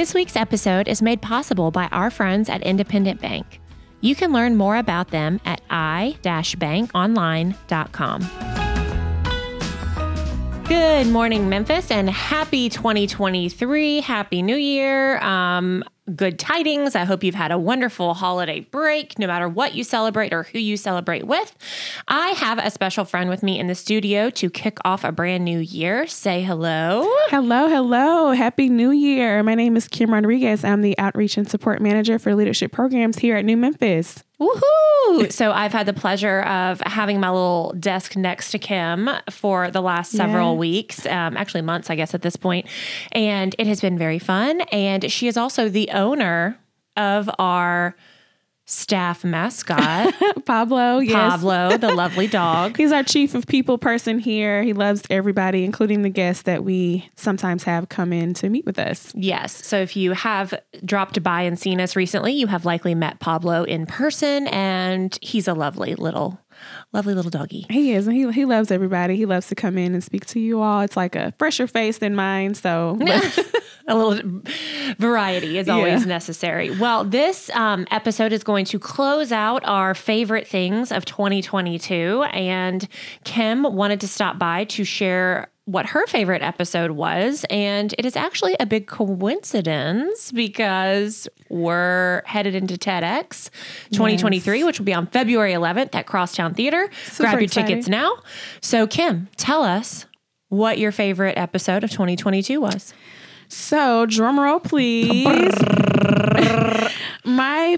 This week's episode is made possible by our friends at Independent Bank. You can learn more about them at i-bankonline.com. Good morning, Memphis, and happy 2023. Happy New Year. Um, good tidings. I hope you've had a wonderful holiday break, no matter what you celebrate or who you celebrate with. I have a special friend with me in the studio to kick off a brand new year. Say hello. Hello, hello. Happy New Year. My name is Kim Rodriguez. I'm the Outreach and Support Manager for Leadership Programs here at New Memphis. Woohoo! So I've had the pleasure of having my little desk next to Kim for the last several Yes. weeks, um, actually months, I guess, at this point, and it has been very fun. And she is also the owner of our staff mascot, Pablo, yes. Pablo, the lovely dog. He's our chief of people person here. He loves everybody, including the guests that we sometimes have come in to meet with us. Yes. So if you have dropped by and seen us recently, you have likely met Pablo in person, and he's a lovely little, lovely little doggy. He is, and he, he loves everybody. He loves to come in and speak to you all. It's like a fresher face than mine. So, a little variety is always Yeah. necessary. Well, this um, episode is going to close out our favorite things of 2022. And Kim wanted to stop by to share what her favorite episode was. And it is actually a big coincidence because we're headed into TEDx 2023, which will be on February 11th at Crosstown Theater. Grab your exciting. tickets now. So, Kim, tell us what your favorite episode of 2022 was. so drum roll, please.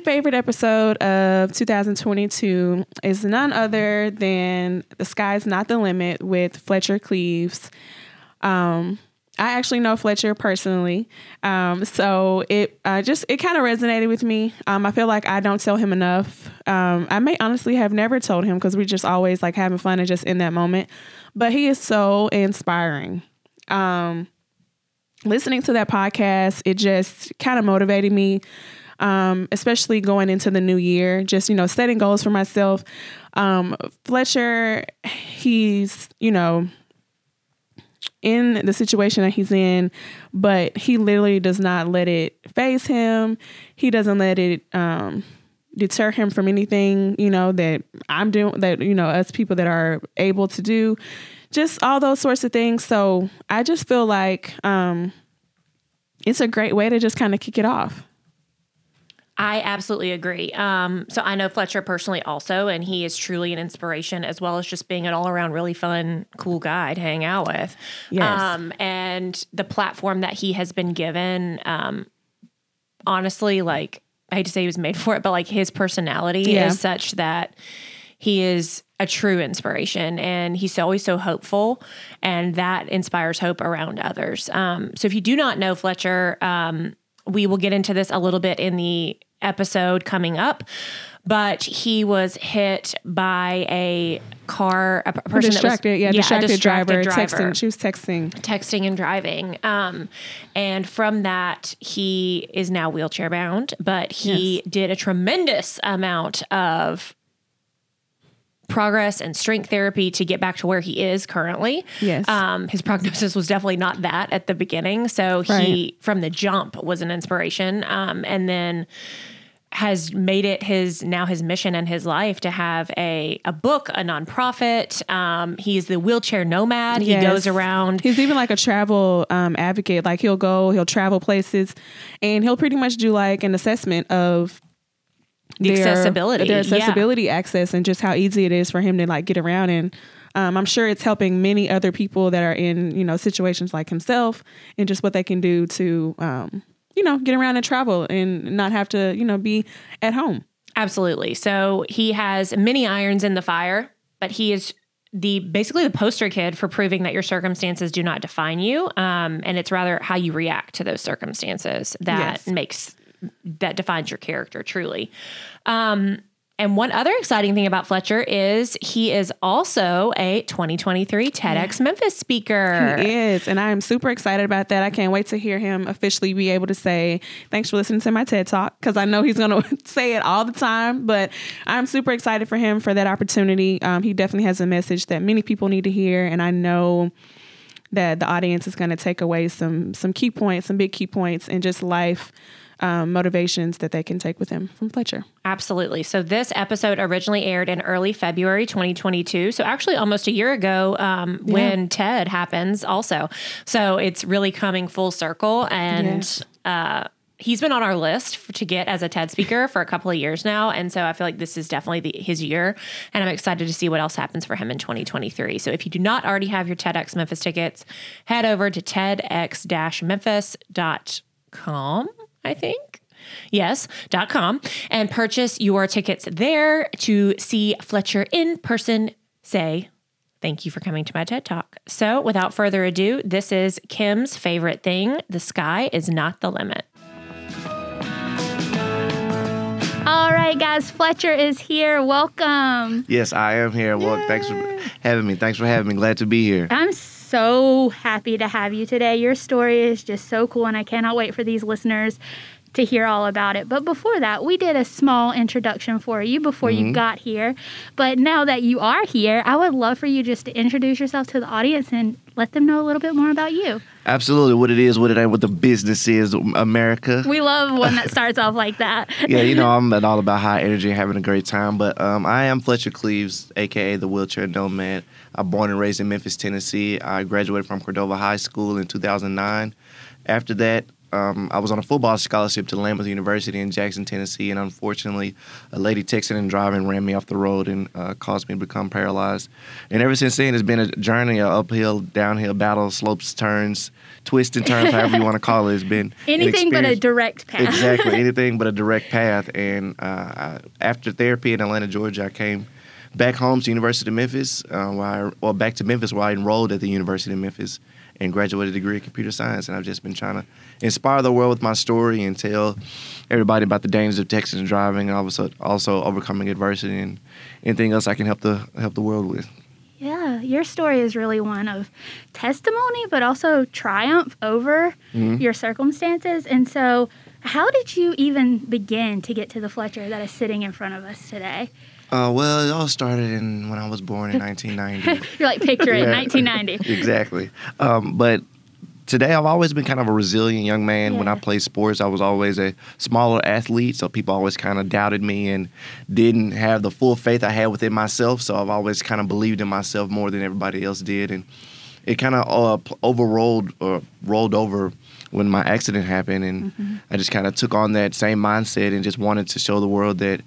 Favorite episode of 2022 is none other than The Sky's Not the Limit with Fletcher Cleaves. Um, I actually know Fletcher personally, um, so it uh, just it kind of resonated with me. Um, I feel like I don't tell him enough. Um, I may honestly have never told him because we're just always like having fun and just in that moment. But he is so inspiring. Um, listening to that podcast, it just kind of motivated me, um, especially going into the new year, just, you know, setting goals for myself. Um, Fletcher, he's, you know, in the situation that he's in, but he literally does not let it phase him. He doesn't let it um, deter him from anything, you know, that I'm doing, that, you know, us people that are able to do, just all those sorts of things. So I just feel like um, it's a great way to just kind of kick it off. I absolutely agree. Um, so I know Fletcher personally also, and he is truly an inspiration as well as just being an all around really fun, cool guy to hang out with. Yes. Um, and the platform that he has been given, um, honestly, like I hate to say he was made for it, but like his personality Yeah. is such that he is a true inspiration and he's always so hopeful and that inspires hope around others um, so if you do not know fletcher um, we will get into this a little bit in the episode coming up but he was hit by a car a person distracted, that was yeah, a distracted, driver, driver texting. She was texting. texting and driving. Um, and from that, he is now wheelchair bound, but he did a tremendous amount of progress and strength therapy to get back to where he is currently. Yes. Um, his prognosis was definitely not that at the beginning. So he, from the jump, was an inspiration. Um, and then has made it his now his mission and his life to have a a book, a nonprofit. Um, he's the wheelchair nomad. He goes around He's even like a travel um, advocate. Like he'll go, he'll travel places, and he'll pretty much do like an assessment of The accessibility, their yeah. accessibility access, and just how easy it is for him to like get around. And um, I'm sure it's helping many other people that are in you know situations like himself, and just what they can do to um, you know get around and travel and not have to you know be at home. Absolutely. So he has many irons in the fire, but he is the basically the poster kid for proving that your circumstances do not define you, um, and it's rather how you react to those circumstances that Yes. makes that defines your character truly. Um, and one other exciting thing about Fletcher is he is also a 2023 TEDx Memphis speaker. He is, and I am super excited about that. I can't wait to hear him officially be able to say, "Thanks for listening to my TED Talk," because I know he's going to say it all the time. But I'm super excited for him for that opportunity. Um, he definitely has a message that many people need to hear, and I know that the audience is going to take away some some key points, some big key points, and just life um, motivations that they can take with them from Fletcher. Absolutely. So this episode originally aired in early February 2022. So actually almost a year ago um, yeah. when TED happens also. So it's really coming full circle and yes. uh, he's been on our list for, to get as a TED speaker for a couple of years now, and so I feel like this is definitely the, his year, and I'm excited to see what else happens for him in 2023. So if you do not already have your TEDx Memphis tickets, head over to tedx-memphis.com. I think. Yes, dot com and purchase your tickets there to see Fletcher in person say Thank you for coming to my TED Talk. So, without further ado, this is Kim's favorite thing the sky is not the limit. All right, guys, Fletcher is here. Welcome. Yes, I am here. Well, thanks for having me. Thanks for having me. Glad to be here. I'm so happy to have you today. Your story is just so cool, and I cannot wait for these listeners to hear all about it. But before that, we did a small introduction for you before mm-hmm. you got here. But now that you are here, I would love for you just to introduce yourself to the audience and let them know a little bit more about you. Absolutely, what it is, what it ain't, what the business is, America. We love one that starts off like that. yeah, you know, I'm all about high energy, having a great time. But um, I am Fletcher Cleaves, aka the Wheelchair Nomad. I'm born and raised in Memphis, Tennessee. I graduated from Cordova High School in 2009. After that, um, I was on a football scholarship to Lambuth University in Jackson, Tennessee, and unfortunately, a lady texting and driving ran me off the road and uh, caused me to become paralyzed. And ever since then, it's been a journey, a uphill, downhill battle, slopes, turns, twists and turns, however you want to call it. It's been anything but a direct path. exactly, anything but a direct path. And uh, I, after therapy in Atlanta, Georgia, I came back home to University of Memphis, uh, where I, well, back to Memphis, where I enrolled at the University of Memphis and graduated a degree in computer science. And I've just been trying to inspire the world with my story and tell everybody about the dangers of Texas and driving and also also overcoming adversity and anything else I can help the help the world with. Yeah, your story is really one of testimony, but also triumph over mm-hmm. your circumstances. And so, how did you even begin to get to the Fletcher that is sitting in front of us today? Uh, well, it all started in when I was born in 1990. You're like picture it, 1990. exactly. Um, but today I've always been kind of a resilient young man. Yeah. When I played sports, I was always a smaller athlete, so people always kind of doubted me and didn't have the full faith I had within myself. So I've always kind of believed in myself more than everybody else did, and it kind of uh, overrolled or rolled over when my accident happened, and mm-hmm. I just kind of took on that same mindset and just wanted to show the world that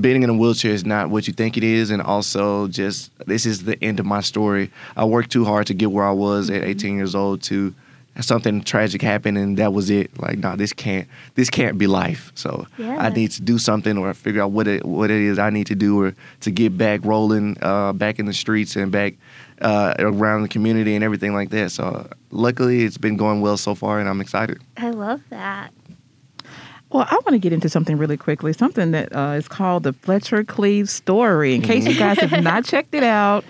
being in a wheelchair is not what you think it is, and also just this is the end of my story. I worked too hard to get where I was at 18 years old to something tragic happened and that was it. Like, no, nah, this can't this can't be life. So yeah. I need to do something or figure out what it what it is I need to do or to get back rolling, uh, back in the streets and back uh, around the community and everything like that. So luckily, it's been going well so far, and I'm excited. I love that. Well, I want to get into something really quickly, something that uh, is called the Fletcher Cleaves story. In case you guys have not checked it out,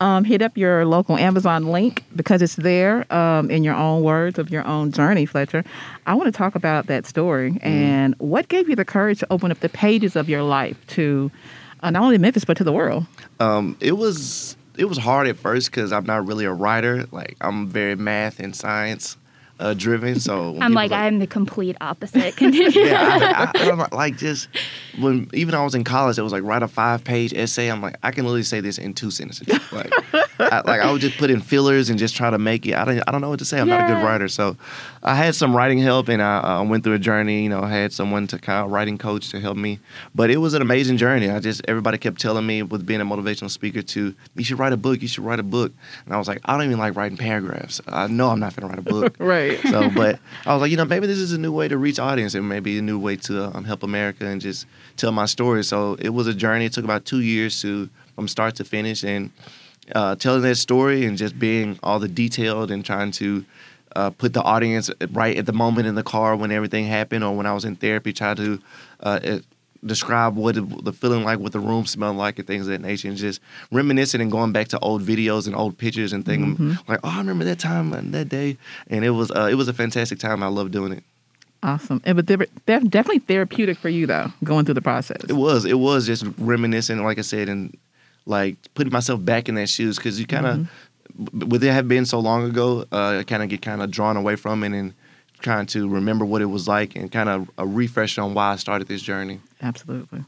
um, hit up your local Amazon link because it's there um, in your own words of your own journey, Fletcher. I want to talk about that story mm. and what gave you the courage to open up the pages of your life to uh, not only Memphis but to the world. Um, it was it was hard at first because I'm not really a writer. Like I'm very math and science uh, driven. So I'm like, like, I'm the complete opposite. yeah, I, I, I, like just when even I was in college, it was like write a five page essay. I'm like, I can literally say this in two sentences. Like, I, like I would just put in fillers and just try to make it. I don't, I don't know what to say. I'm yeah. not a good writer, so I had some writing help, and I, went through a journey. You know, I had someone to kind of writing coach to help me, but it was an amazing journey. I just everybody kept telling me with being a motivational speaker to you should write a book. You should write a book, and I was like, I don't even like writing paragraphs. I know I'm not gonna write a book. right. So, but I was like, you know, maybe this is a new way to reach audience, and maybe a new way to um, help America and just tell my story. So it was a journey. It took about two years to from start to finish, and uh, telling that story and just being all the detailed and trying to uh, put the audience right at the moment in the car when everything happened or when I was in therapy, try to uh, it, describe what the feeling like, what the room smelled like, and things of that nature, and just reminiscing and going back to old videos and old pictures and things mm-hmm. like, oh, I remember that time and that day, and it was uh, it was a fantastic time. I love doing it. Awesome, and but definitely therapeutic for you though, going through the process. It was, it was just reminiscing, like I said, and like putting myself back in that shoes because you kind of. Mm-hmm with it have been so long ago, uh, I kind of get kind of drawn away from it and trying to remember what it was like and kind of a refresh on why I started this journey. Absolutely.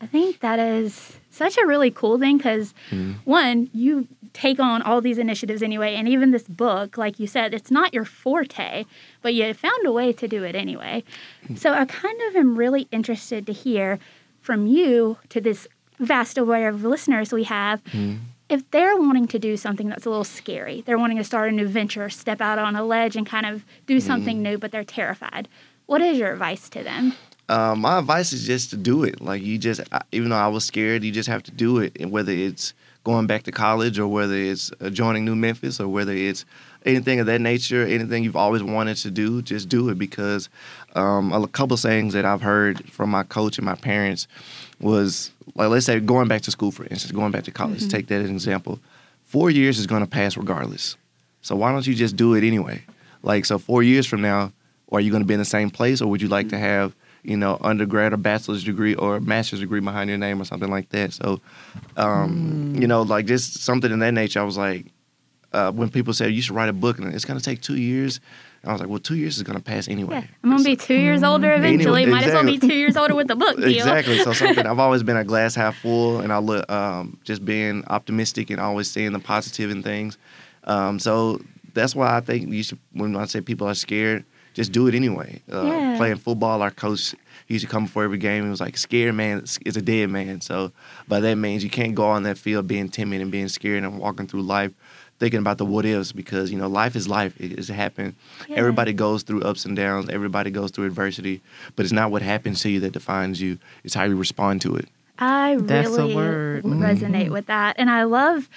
I think that is such a really cool thing because mm-hmm. one, you take on all these initiatives anyway, and even this book, like you said, it's not your forte, but you found a way to do it anyway. Mm-hmm. So I kind of am really interested to hear from you to this vast array of listeners we have. Mm-hmm. If they're wanting to do something that's a little scary, they're wanting to start a new venture, step out on a ledge and kind of do something new, but they're terrified. What is your advice to them? Um, my advice is just to do it. Like you just, even though I was scared, you just have to do it. And whether it's going back to college or whether it's uh, joining New Memphis or whether it's anything of that nature, anything you've always wanted to do, just do it. Because um, a couple of sayings that I've heard from my coach and my parents was like, let's say going back to school, for instance, going back to college. Mm-hmm. Take that as an example. Four years is going to pass regardless. So why don't you just do it anyway? Like so, four years from now, are you going to be in the same place, or would you like to mm-hmm. have you know undergrad or bachelor's degree or master's degree behind your name or something like that? So, um, mm. you know, like just something in that nature. I was like, uh, when people say you should write a book and it's going to take two years, I was like, well, two years is going to pass anyway. Yeah, I'm gonna be two years older eventually. Might as well be two years older with the book deal. Exactly. So something I've always been a glass half full, and I look um, just being optimistic and always seeing the positive in things. Um, so that's why I think you should. When I say people are scared, just do it anyway. Uh, Yeah. Playing football, our coach he used to come before every game. He was like, "Scared man is a dead man." So by that means, you can't go on that field being timid and being scared and walking through life thinking about the what ifs because you know life is life. It is happening. Yeah. Everybody goes through ups and downs. Everybody goes through adversity, but it's not what happens to you that defines you. It's how you respond to it. I That's a really word. resonate with that. And I love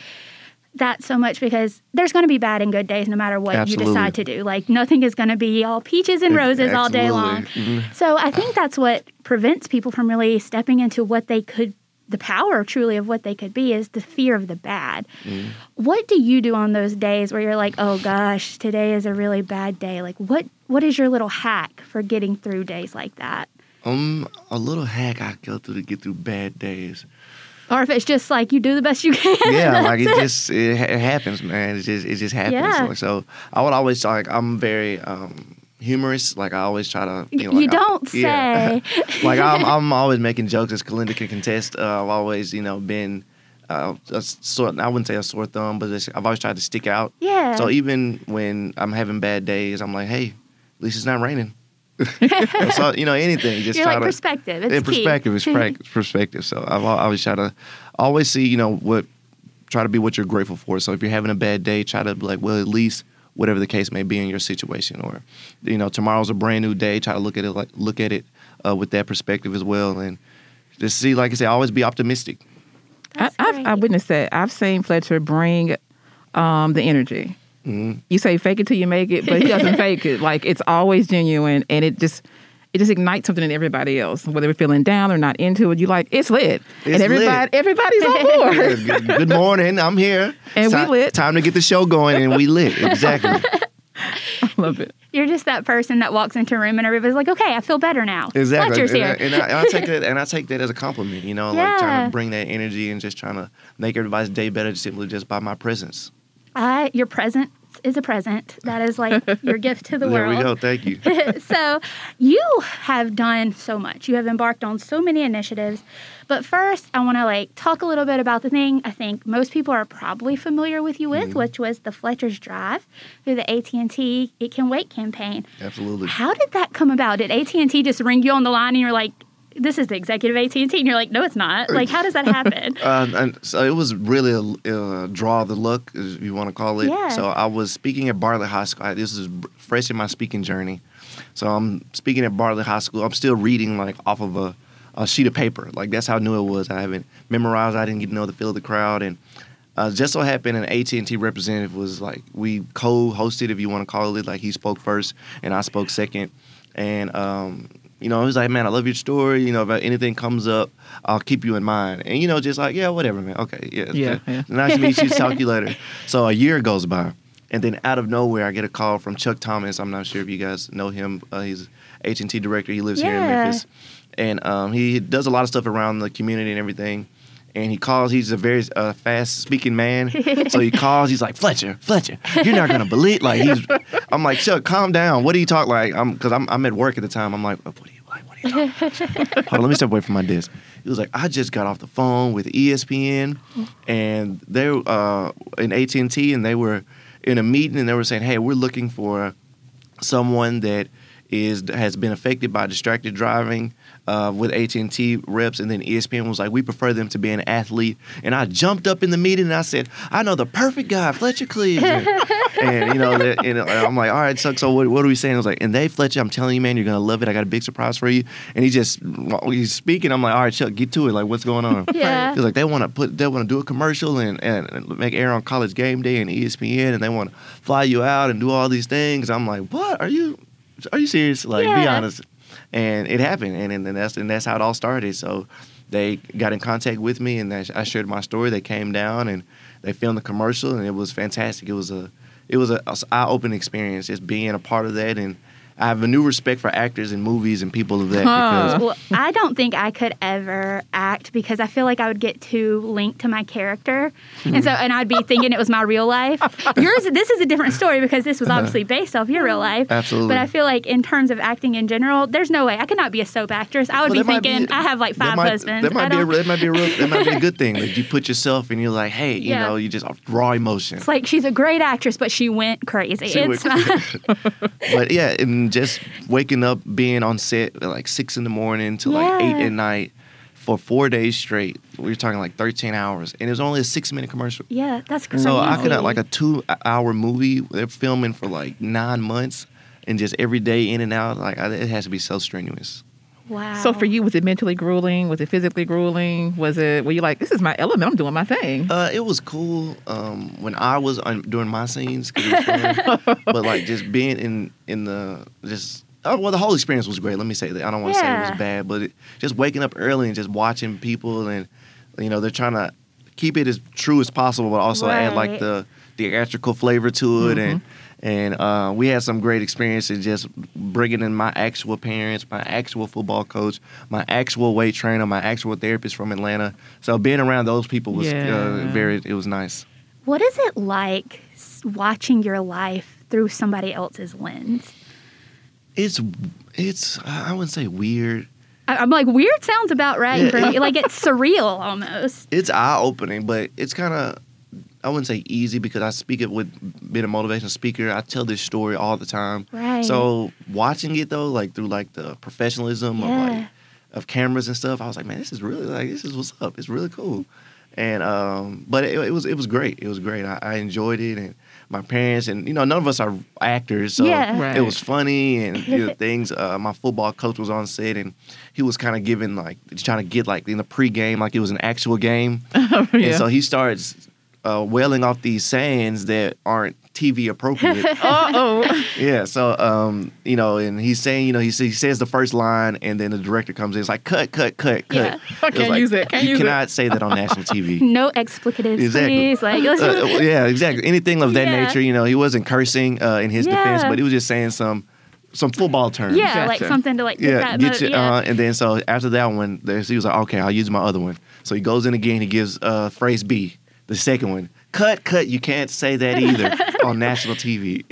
that so much because there's going to be bad and good days no matter what Absolutely. you decide to do. Like nothing is going to be all peaches and roses all day long. Absolutely. Mhm. So I think that's what prevents people from really stepping into what they could the power truly of what they could be is the fear of the bad. Mm-hmm. What do you do on those days where you're like, "Oh gosh, today is a really bad day." Like what what is your little hack for getting through days like that? Um, a little hack I go through to get through bad days. Or if it's just like you do the best you can. yeah, like it That's just it, ha- it happens, man. It just it just happens. Yeah. So I would always like I'm very um humorous. Like I always try to you know You like, I- don't yeah. say. like I'm I'm always making jokes as Kalinda can contest. Uh, I've always you know been. Uh, a sore, I wouldn't say a sore thumb, but I've always tried to stick out. Yeah. So even when I'm having bad days, I'm like, hey, at least it's not raining. so you know anything, just You're try like to perspective. It's in perspective, it's perspective. So I've always try to always see, you know, what try to be what you're grateful for. So if you're having a bad day, try to be like, well, at least whatever the case may be in your situation, or you know, tomorrow's a brand new day. Try to look at it like look at it uh, with that perspective as well, and just see, like I said, always be optimistic. I, That's I've, great. I witnessed that. I've seen Fletcher bring um, the energy. Mhm. You say fake it till you make it, but he doesn't fake it. Like it's always genuine, and it just it just ignites something in everybody else. Whether we're feeling down or not into it, you like it's lit, It's and everybody lit. everybody's on board. good, good morning, I'm here, And we Ti- lit. Time to get the show going, and we lit exactly. I love it. You're just that person that walks into a room and everybody's like, "Okay, I feel better now." Exactly. Fletcher's and, here. I, and, I, and I take that and I take that as a compliment, you know, like trying to bring that energy and just trying to make everybody's day better simply just by my presence. I, your present is a present. That is like your gift to the there world. we go. Thank you. so you have done so much. You have embarked on so many initiatives. But first, I want to like talk a little bit about the thing I think most people are probably familiar with you with, mm-hmm. which was the Fletcher's Drive through the AT&T It Can Wait campaign. Absolutely. How did that come about? Did AT&T just ring you on the line and you're like, "This is the executive AT&T," and you're like, "No, it's not." Like, how does that happen? Uh, and so it was really a, a draw of the look, if you want to call it. Yeah. So I was speaking at Bartlett High School. I- This is fresh in my speaking journey. So I'm speaking at Bartlett High School. I'm still reading like off of a, a sheet of paper. Like that's how new it was. I haven't memorized. I didn't get to know the feel of the crowd. And uh, just so happened, an AT&T representative was like we co-hosted, if you want to call it. Like he spoke first, and I spoke second. And um, you know, he was like, "Man, I love your story. You know, if anything comes up, I'll keep you in mind." And you know, just like, "Yeah, whatever, man. Okay, yeah, Yeah, yeah. Nice to meet you. Talk to you later." So a year goes by, and then out of nowhere, I get a call from Chuck Thomas. I'm not sure if you guys know him. Uh, he's AT&T director. He lives here in Memphis, and um, he does a lot of stuff around the community and everything. and he calls. He's a very uh, fast speaking man, so he calls. He's like Fletcher, Fletcher, you're not gonna believe. Like he's, I'm like, Chuck, calm down. What do you talk like? I'm because I'm, I'm at work at the time. I'm like, what are you Hold on, let me step away from my desk. He was like, I just got off the phone with ESPN, and they uh, in AT and T, and they were in a meeting, and they were saying, hey, we're looking for someone that is has been affected by distracted driving uh, with AT&T reps, and then ESPN was like, we prefer them to be an athlete. And I jumped up in the meeting and I said, I know the perfect guy, Fletcher Cleaves. And, and, you know, and I'm like, all right, so, so what, what are we saying? I was like, and they, Fletcher, I'm telling you, man, you're gonna love it. I got a big surprise for you. And he just he's speaking. I'm like, all right, Chuck, get to it. Like, what's going on? Yeah. He's like, they want to put, they want to do a commercial and, and, and make air on College Game Day and ESPN, and they want to fly you out and do all these things. I'm like, what? Are you, are you serious? Like, be honest. And it happened, and, and that's and that's how it all started. So they got in contact with me, and I shared my story. They came down and they filmed the commercial, and it was fantastic. It was a it was a, eye opening experience just being a part of that, and I have a new respect for actors and movies and people of that Huh. because Well, I don't think I could ever act because I feel like I would get too linked to my character, and so and I'd be thinking it was my real life. Yours, this is a different story because this was obviously based off your real life. Uh-huh. Absolutely. But I feel like in terms of acting in general, there's no way I could not be a soap actress. I would Well, be thinking be- I have like that five might- husbands. That might be a, that might be a real, that might be a good thing. Like you put yourself and you're like, hey, you Yeah. know, you just raw emotion. It's like she's a great actress, but she went crazy. She it's went fine. but yeah, and just waking up, being on set at like six in the morning to like eight at night for four days straight. We were talking like 13 hours, and it was only a six minute commercial. yeah, that's crazy. So I could have like a two hour movie. They're filming for like nine months, and just every day in and out. Like I, it has to be so strenuous. Wow. So for you, was it mentally grueling? Was it physically grueling? Was it? Were you like, this is my element? I'm doing my thing. Uh, it was cool um, when I was on, doing my scenes, 'cause it was fun. but like just being in in the just oh, well, the whole experience was great. Let me say that. I don't want to say it was bad, but it, just waking up early and just watching people and you know they're trying to keep it as true as possible, but also add like the theatrical flavor to it and. And uh, we had some great experiences just bringing in my actual parents, my actual football coach, my actual weight trainer, my actual therapist from Atlanta. So being around those people was uh, very, it was nice. what is it like watching your life through somebody else's lens? It's it's I wouldn't say weird. I- I'm like, weird sounds about right Yeah, for me. Like it's surreal almost. It's eye opening, but it's kind of I wouldn't say easy because I speak it with being a motivational speaker. I tell this story all the time. Right. So watching it though, like through like the professionalism of like of cameras and stuff, I was like, man, this is really like this is what's up. It's really cool. And um, but it, it was it was great. It was great. I, I enjoyed it, and my parents and you know none of us are actors, so Yeah. Right. it was funny and you know, things. Uh, my football coach was on set, and he was kind of giving like trying to get like in the pregame like it was an actual game. yeah. And so he starts uh, wailing off these sayings that aren't TV appropriate. uh oh. yeah. So, um, you know, and he's saying, you know, he, sa- he says the first line, and then the director comes in. It's like, cut, cut, cut, cut. Yeah. I can't like, use it. Can't you use it. cannot say that on national TV. No explicatives, Exactly. please. Like, Uh, yeah, exactly. Anything of that Yeah. nature, you know, he wasn't cursing uh, in his defense, but he was just saying some some football terms. yeah, like something to like get Yeah, that. get you, yeah. uh, and then so after that one, he was like, okay, I'll use my other one. So he goes in again. He gives uh, phrase B, the second one. Cut, cut. You can't say that either on national TV.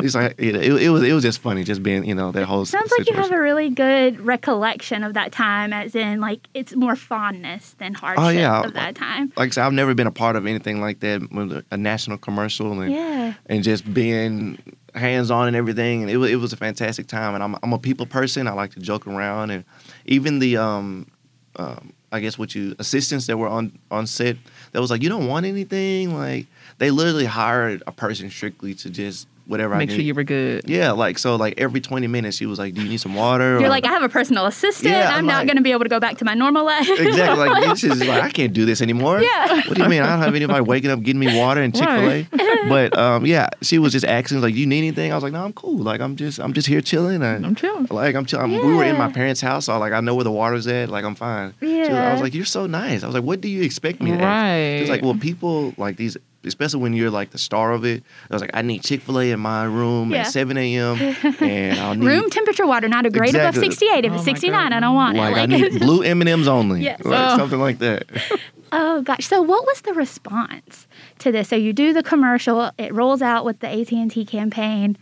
He's like, it, it, it was it was just funny, just being you know that whole. Sounds like you have a really good recollection of that time, as in like it's more fondness than hardship Oh, yeah. of that time. like I said, I've never been a part of anything like that, with a national commercial, and Yeah. and just being hands on and everything. And it was it was a fantastic time. And I'm I'm a people person. I like to joke around, and even the um, um I guess what you assistants that were on on set that was like, you don't want anything. Like they literally hired a person strictly to just whatever I Make sure you were good. yeah, like so, like every twenty minutes, she was like, "Do you need some water?" You're Or- like, I have a personal assistant. Yeah, I'm I'm not going to be able to go back to my normal life. exactly like this is like I can't do this anymore. Yeah. What do you mean? I don't have anybody waking up getting me water and Chick Fil A. But um, yeah, she was just asking like, "Do "You need anything?" I was like, "No, I'm cool. Like I'm just I'm just here chilling." And, I'm chilling. Like I'm chilling. We were in my parents' house, so like I know where the water's at. Like I'm fine. She was- I was like, "You're so nice." I was like, "What do you expect me to?" ask?" Right. She's like, "Well, people like these." Especially when you're like the star of it, I was like, I need Chick Fil A in my room Yeah. at 7 a.m. and I'll need Room temperature water, not a grade above 68. If Oh it's my 69, I don't want like it. I need blue M and M's only, Yes. like, Oh. something like that. Oh gosh. So what was the response to this? So you do the commercial, it rolls out with the AT&T campaign.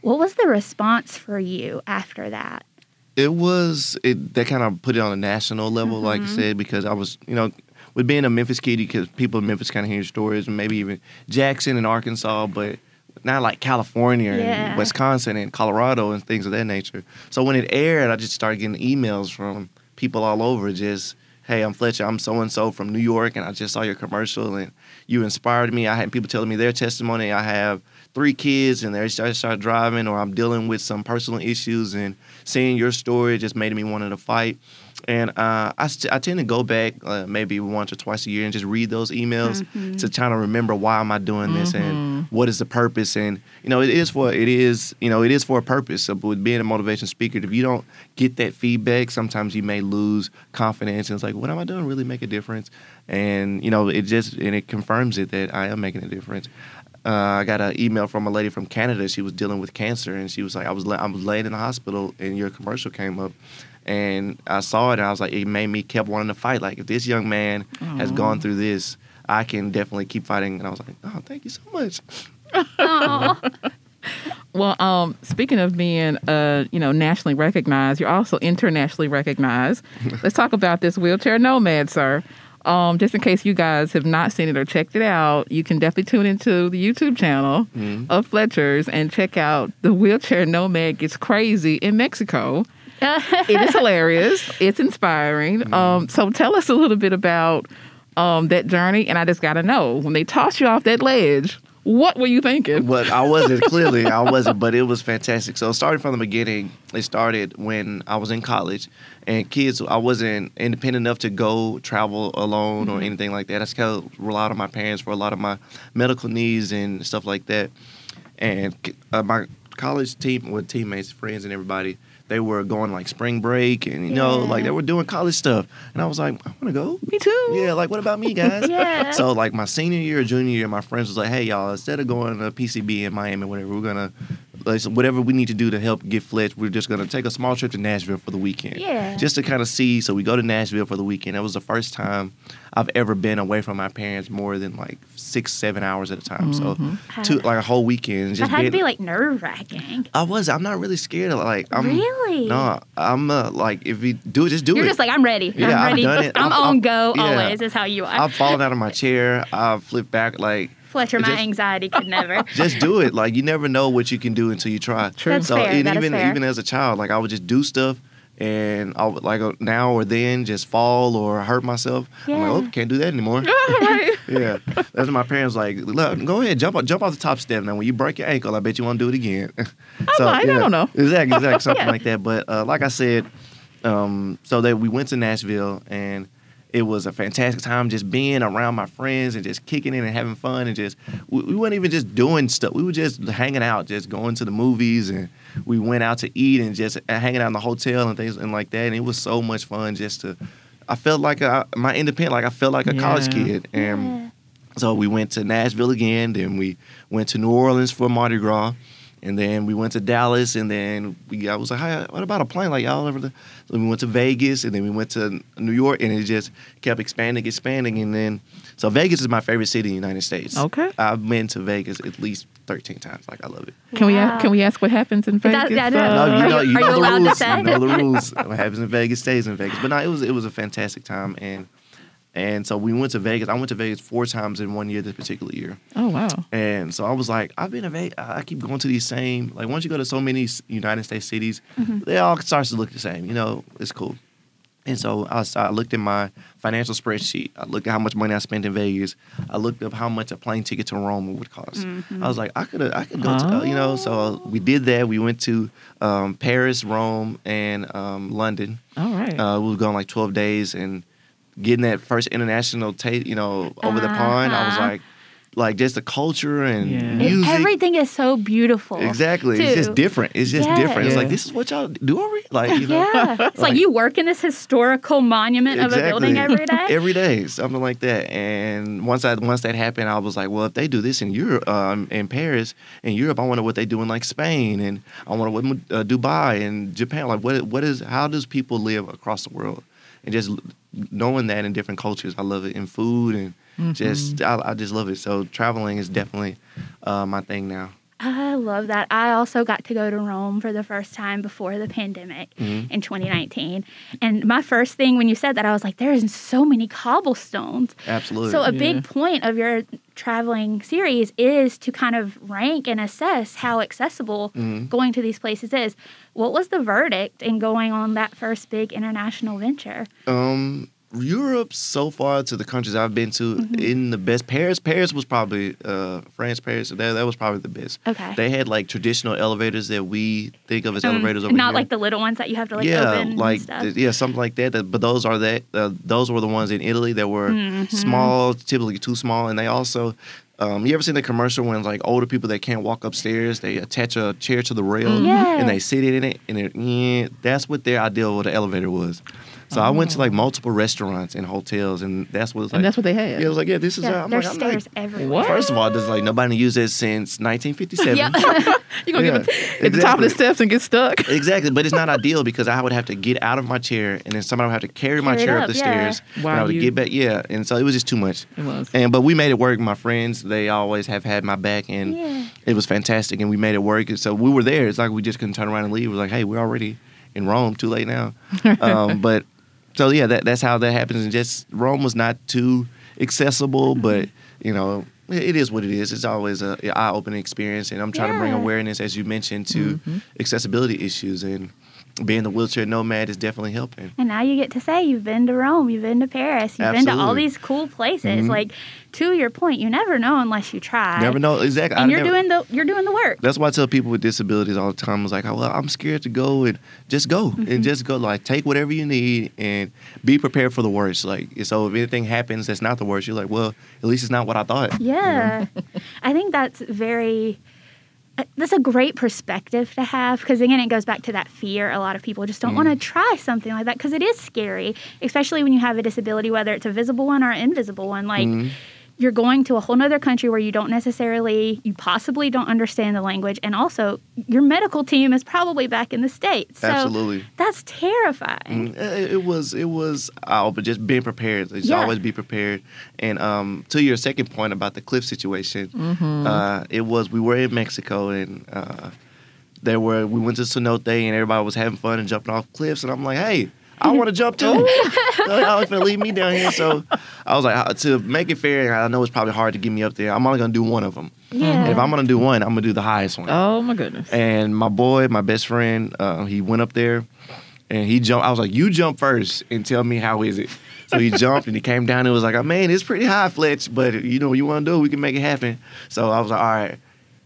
What was the response for you after that? It was it that kind of put it on a national level, like I mm-hmm. said, because I was, you know, with being a Memphis kid, because people in Memphis kind of hear stories, and maybe even Jackson and Arkansas, but not like California Yeah. and Wisconsin and Colorado and things of that nature. So when it aired, I just started getting emails from people all over, just, hey, I'm Fletcher, I'm so and so from New York, and I just saw your commercial, and you inspired me. I had people telling me their testimony. I have three kids, and they started start driving, or I'm dealing with some personal issues, and seeing your story just made me want to fight. And uh, I, st- I tend to go back uh, maybe once or twice a year and just read those emails to try to remember why am I doing this and what is the purpose. And you know, it is for it is you know it is for a purpose. So with being a motivation speaker, if you don't get that feedback, sometimes you may lose confidence. And it's like, what am I doing? Really make a difference? And you know, it just and it confirms it that I am making a difference. Uh, I got an email from a lady from Canada. She was dealing with cancer, and she was like, "I was la- I was laying in the hospital, and your commercial came up, and I saw it, and I was like, it made me kept wanting to fight. Like, if this young man has gone through this, I can definitely keep fighting. And I was like, oh, thank you so much. Well, um, speaking of being, uh, you know, nationally recognized, you're also internationally recognized. Let's talk about this wheelchair nomad, sir. Um, just in case you guys have not seen it or checked it out, you can definitely tune into the YouTube channel of Fletcher's and check out the wheelchair nomad gets crazy in Mexico. It is hilarious. It's inspiring. Um, so tell us a little bit about um, that journey. And I just got to know when they toss you off that ledge, what were you thinking? But I wasn't clearly, I wasn't, but it was fantastic. So starting from the beginning, it started when I was in college, and kids, I wasn't independent enough to go travel alone or anything like that. I just kind of relied on my parents for a lot of my medical needs and stuff like that. And uh, my college team, with teammates, friends, and everybody, they were going like spring break, and you know, Yeah. like they were doing college stuff, and I was like, I want to go. Me too. Yeah, like what about me, guys? Yeah. So like my senior year, junior year, my friends was like, "Hey y'all, instead of going to PCB in Miami, whatever, we're gonna like, whatever we need to do to help get Fletch, we're just gonna take a small trip to Nashville for the weekend. Yeah. Just to kind of see. So we go to Nashville for the weekend. That was the first time I've ever been away from my parents more than like six, seven hours at a time. So two like a whole weekend. that Just had to be like nerve wracking. I was. I'm not really scared. Of, like I'm. Really? No, I'm uh, like if you do it, just do it. You're just like, I'm ready. Yeah, I'm I've ready. done it. I'm I've- on I've- go yeah. always, is how you are. I've fallen out of my chair. I've flipped back. Like Fletcher, my just- anxiety could never. just do it. Like you never know what you can do until you try. True. That's so fair. and That is even fair. even as a child, like I would just do stuff and I would like uh, now or then just fall or hurt myself. I'm like, oh, can't do that anymore. yeah, that's my parents like. Look, go ahead, jump off, jump off the top step. Now, when you break your ankle, I bet you won't do it again. so, might, I don't know. Exactly, exactly, something Yeah. like that. But uh, like I said, um, so that we went to Nashville and it was a fantastic time just being around my friends and just kicking it and having fun and just we, we weren't even just doing stuff. We were just hanging out just going to the movies and we went out to eat and just uh, hanging out in the hotel and things and like that. And it was so much fun just to i felt like a, my independent like i felt like a college kid. And so we went to Nashville again, then we went to New Orleans for Mardi Gras, and then we went to Dallas, and then we I was like, hey, what about a plane? Like y'all ever? So we went to Vegas, and then we went to New York, and it just kept expanding, expanding, and then so Vegas is my favorite city in the United States. Okay. I've been to Vegas at least thirteen times. Like I love it. Can we Wow. a- can we ask what happens in Vegas? That- that- uh, No, Are you know, you- you know the allowed to rules. say? You know the rules. What happens in Vegas stays in Vegas. But no, it was it was a fantastic time, and and so we went to Vegas. I went to Vegas four times in one year this particular year. oh wow. And so I was like, I've been to Vegas. I keep going to these same. Like once you go to so many United States cities, they all starts to look the same. You know, it's cool. And so I looked at my financial spreadsheet. I looked at how much money I spent in Vegas. I looked up how much a plane ticket to Rome would cost. I was like, I could I could go to you know. So we did that. We went to um, Paris, Rome, and um, London. All right. Uh, we were going like 12 days and getting that first international taste, you know, over the pond. I was Uh-huh. like, like just the culture and Yeah. Music. everything is so beautiful. Exactly. It's just different. It's just Yes. different. It's like this is what y'all do over here? Like, you know. Yeah. It's like, Like- you work in this historical monument of a building every day. Every day, something like that. And once I once that happened, I was like, well, if they do this in Europe, um, in Paris, in Europe, I wonder what they do in like Spain, and I wonder what uh, Dubai and Japan. Like, what what is how does people live across the world? And just knowing that in different cultures, I love it in food and Mm-hmm. just I, I just love it. So traveling is definitely uh, my thing now. I love that. I also got to go to Rome for the first time before the pandemic Mm-hmm. in 2019. And my first thing when you said that, I was like, there's so many cobblestones. Absolutely. So a Yeah. big point of your traveling series is to kind of rank and assess how accessible Mm-hmm. going to these places is. What was the verdict in going on that first big international venture? Um, Europe so far to the countries I've been to Mm-hmm. in the best. Paris, Paris was probably uh, France, Paris. That that was probably the best. Okay. They had like traditional elevators that we think of as Um, elevators over not here. like the little ones that you have to like yeah, open like and stuff. th- yeah, something like that. that- But those are that. Uh, those were the ones in Italy that were Mm-hmm. small, typically too small, and they also. Um, you ever seen the commercial when like older people that can't walk upstairs, they attach a chair to the rail Mm-hmm. Yeah. and they sit in it, and it, yeah, that's what their ideal of the elevator was. So I went to like multiple restaurants and hotels, and that's what it's like. and that's what they had. yeah, it was like, yeah, this is. Yeah, I'm there's like, I'm like- stairs everywhere. What? First of all, there's like nobody used it since 1957. Yeah. You're gonna Yeah, get at the top of the steps and get stuck. Exactly, but it's not ideal because I would have to get out of my chair, and then somebody would have to carry my Carry it chair up, up, the yeah. stairs. While and I would you- get back, yeah, and so it was just too much. It was. And but we made it work. My friends, they always have had my back, and Yeah. it was fantastic, and we made it work. And so we were there. It's like we just couldn't turn around and leave. We're like, hey, we're already in Rome. Too late now. um, but so yeah, that that's how that happens. And just Rome was not too accessible, Mm-hmm. but you know. it- is what it is. It's always a a eye-opening experience, and I'm trying to bring awareness, as you mentioned, to accessibility issues. And being the wheelchair nomad is definitely helping. And now you get to say you've been to Rome, you've been to Paris, you've been to all these cool places. Mhm. Like to your point, you never know unless you try. Never know exactly. I And you're never- doing the you're doing the work. That's why I tell people with disabilities all the time. I was like, oh, well, I'm scared to go and just go Mm-hmm. and just go. Like, take whatever you need and be prepared for the worst. Like, so if anything happens that's not the worst, you're like, well, at least it's not what I thought. Yeah. I think that's very uh, that's a great perspective to have because again it goes back to that fear a lot of people just don't want to Mm. try something like that because it is scary especially when you have a disability whether it's a visible one or an invisible one like Mm-hmm. You're going to a whole nother country where you don't necessarily you possibly don't understand the language and also your medical team is probably back in the states so Absolutely. that's terrifying Mm, It it was, it was, oh, but just being prepared. Just Yeah. always be prepared. And um, to your second point about the cliff situation, Mm-hmm. uh, it was we were in Mexico and uh, there were we went to Cenote and everybody was having fun and jumping off cliffs and I'm like, hey. I want to jump too. Y'all gonna leave me down here, so I was like, uh, to make it fair. I know it's probably hard to get me up there. I'm only gonna do one of them. yeah And if I'm gonna do one, I'm gonna do the highest one. Oh my goodness. And my boy, my best friend, uh, he went up there and he jumped. I was like, "You jump first and tell me how is it." So he jumped and he came down and was like, "Oh man, it's pretty high, Fletch, but you know what you want to do, we can make it happen." So I was like, "All right,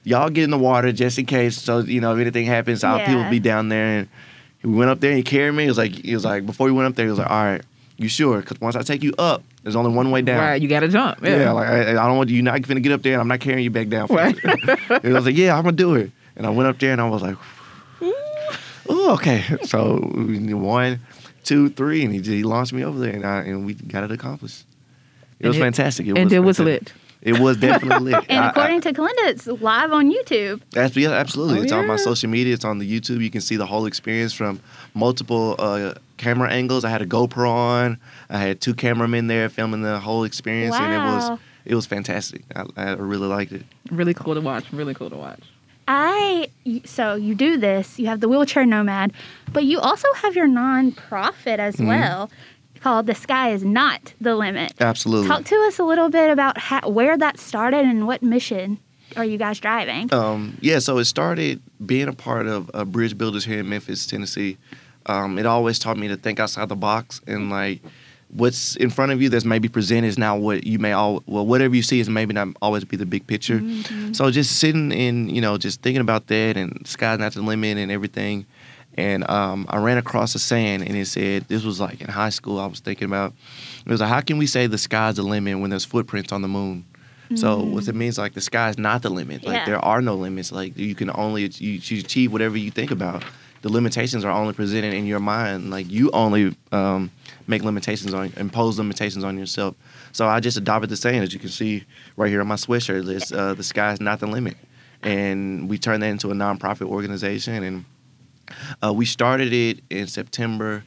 y'all get in the water just in case. So you know if anything happens, our people Yeah. be down there." And we went up there and he carried me. He was like, he was like, before we went up there, he was like, "All right, you sure? Because once I take you up, there's only one way down." Right, you got to jump. Yeah. Yeah, like I, I don't want you not gonna get up there and I'm not carrying you back down. For Right. and I was like, yeah, I'm gonna do it. And I went up there and I was like, oh, okay. So one, two, three, and he he launched me over there and I, and we got it accomplished. It And was it- fantastic. It and was it was fantastic. lit. It was definitely lit. and I- I- according to Kalinda, it's live on YouTube. that's, yeah, absolutely. Oh, it's on my social media. It's on the YouTube. You can see the whole experience from multiple uh, camera angles. I had a GoPro on. I had two cameramen there filming the whole experience, and it was it was fantastic. I, I really liked it. Really cool to watch. Really cool to watch. I so you do this. You have the wheelchair nomad, but you also have your nonprofit as Mm-hmm. well, called "The Sky Is Not the Limit." Absolutely. Talk to us a little bit about how, where that started and what mission are you guys driving? Um, yeah, so it started being a part of uh, Bridge Builders here in Memphis, Tennessee. Um, it always taught me to think outside the box and like what's in front of you that's maybe presented is not what you may all well whatever you see is maybe not always be the big picture. So just sitting and you know just thinking about that and sky's not the limit and everything. And um, I ran across a saying and it said this was like in high school. I was thinking about it was like how can we say the sky's the limit when there's footprints on the moon? So what it means like the sky is not the limit. Like Yeah. there are no limits. Like you can only you, you achieve whatever you think about. The limitations are only presented in your mind. Like you only um, make limitations on impose limitations on yourself. So I just adopted the saying as you can see right here on my sweatshirt. It's uh, the sky is not the limit, and we turned that into a nonprofit organization and uh, we started it in September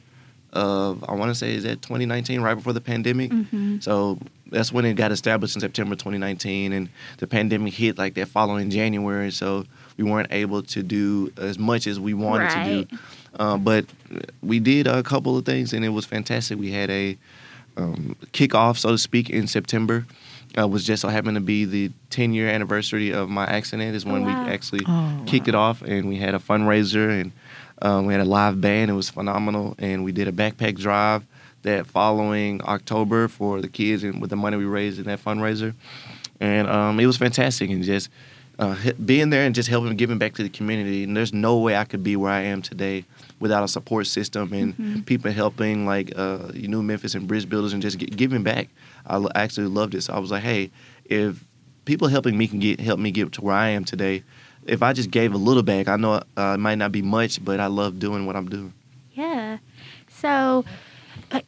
of I want to say is that 2019, right before the pandemic. So that's when it got established in September 2019, and the pandemic hit like that following January. So we weren't able to do as much as we wanted to do. Uh, but we did a couple of things, and it was fantastic. We had a um, kickoff, so to speak, in September. Uh, was just so happened to be the 10 year anniversary of my accident is when wow. we actually Oh, kicked it off, and we had a fundraiser and um, we had a live band. It was phenomenal, and we did a backpack drive that following October for the kids and with the money we raised in that fundraiser, and um, it was fantastic and just. Uh, being there and just helping giving back to the community. And there's no way i could be where i am today without a support system and people helping like uh, you know memphis and bridge builders and just gi- giving back. I actually loved it. So i was like hey if people helping me can get help me get to where i am today if i just gave a little back i know uh, it might not be much but i love doing what i'm doing Yeah. So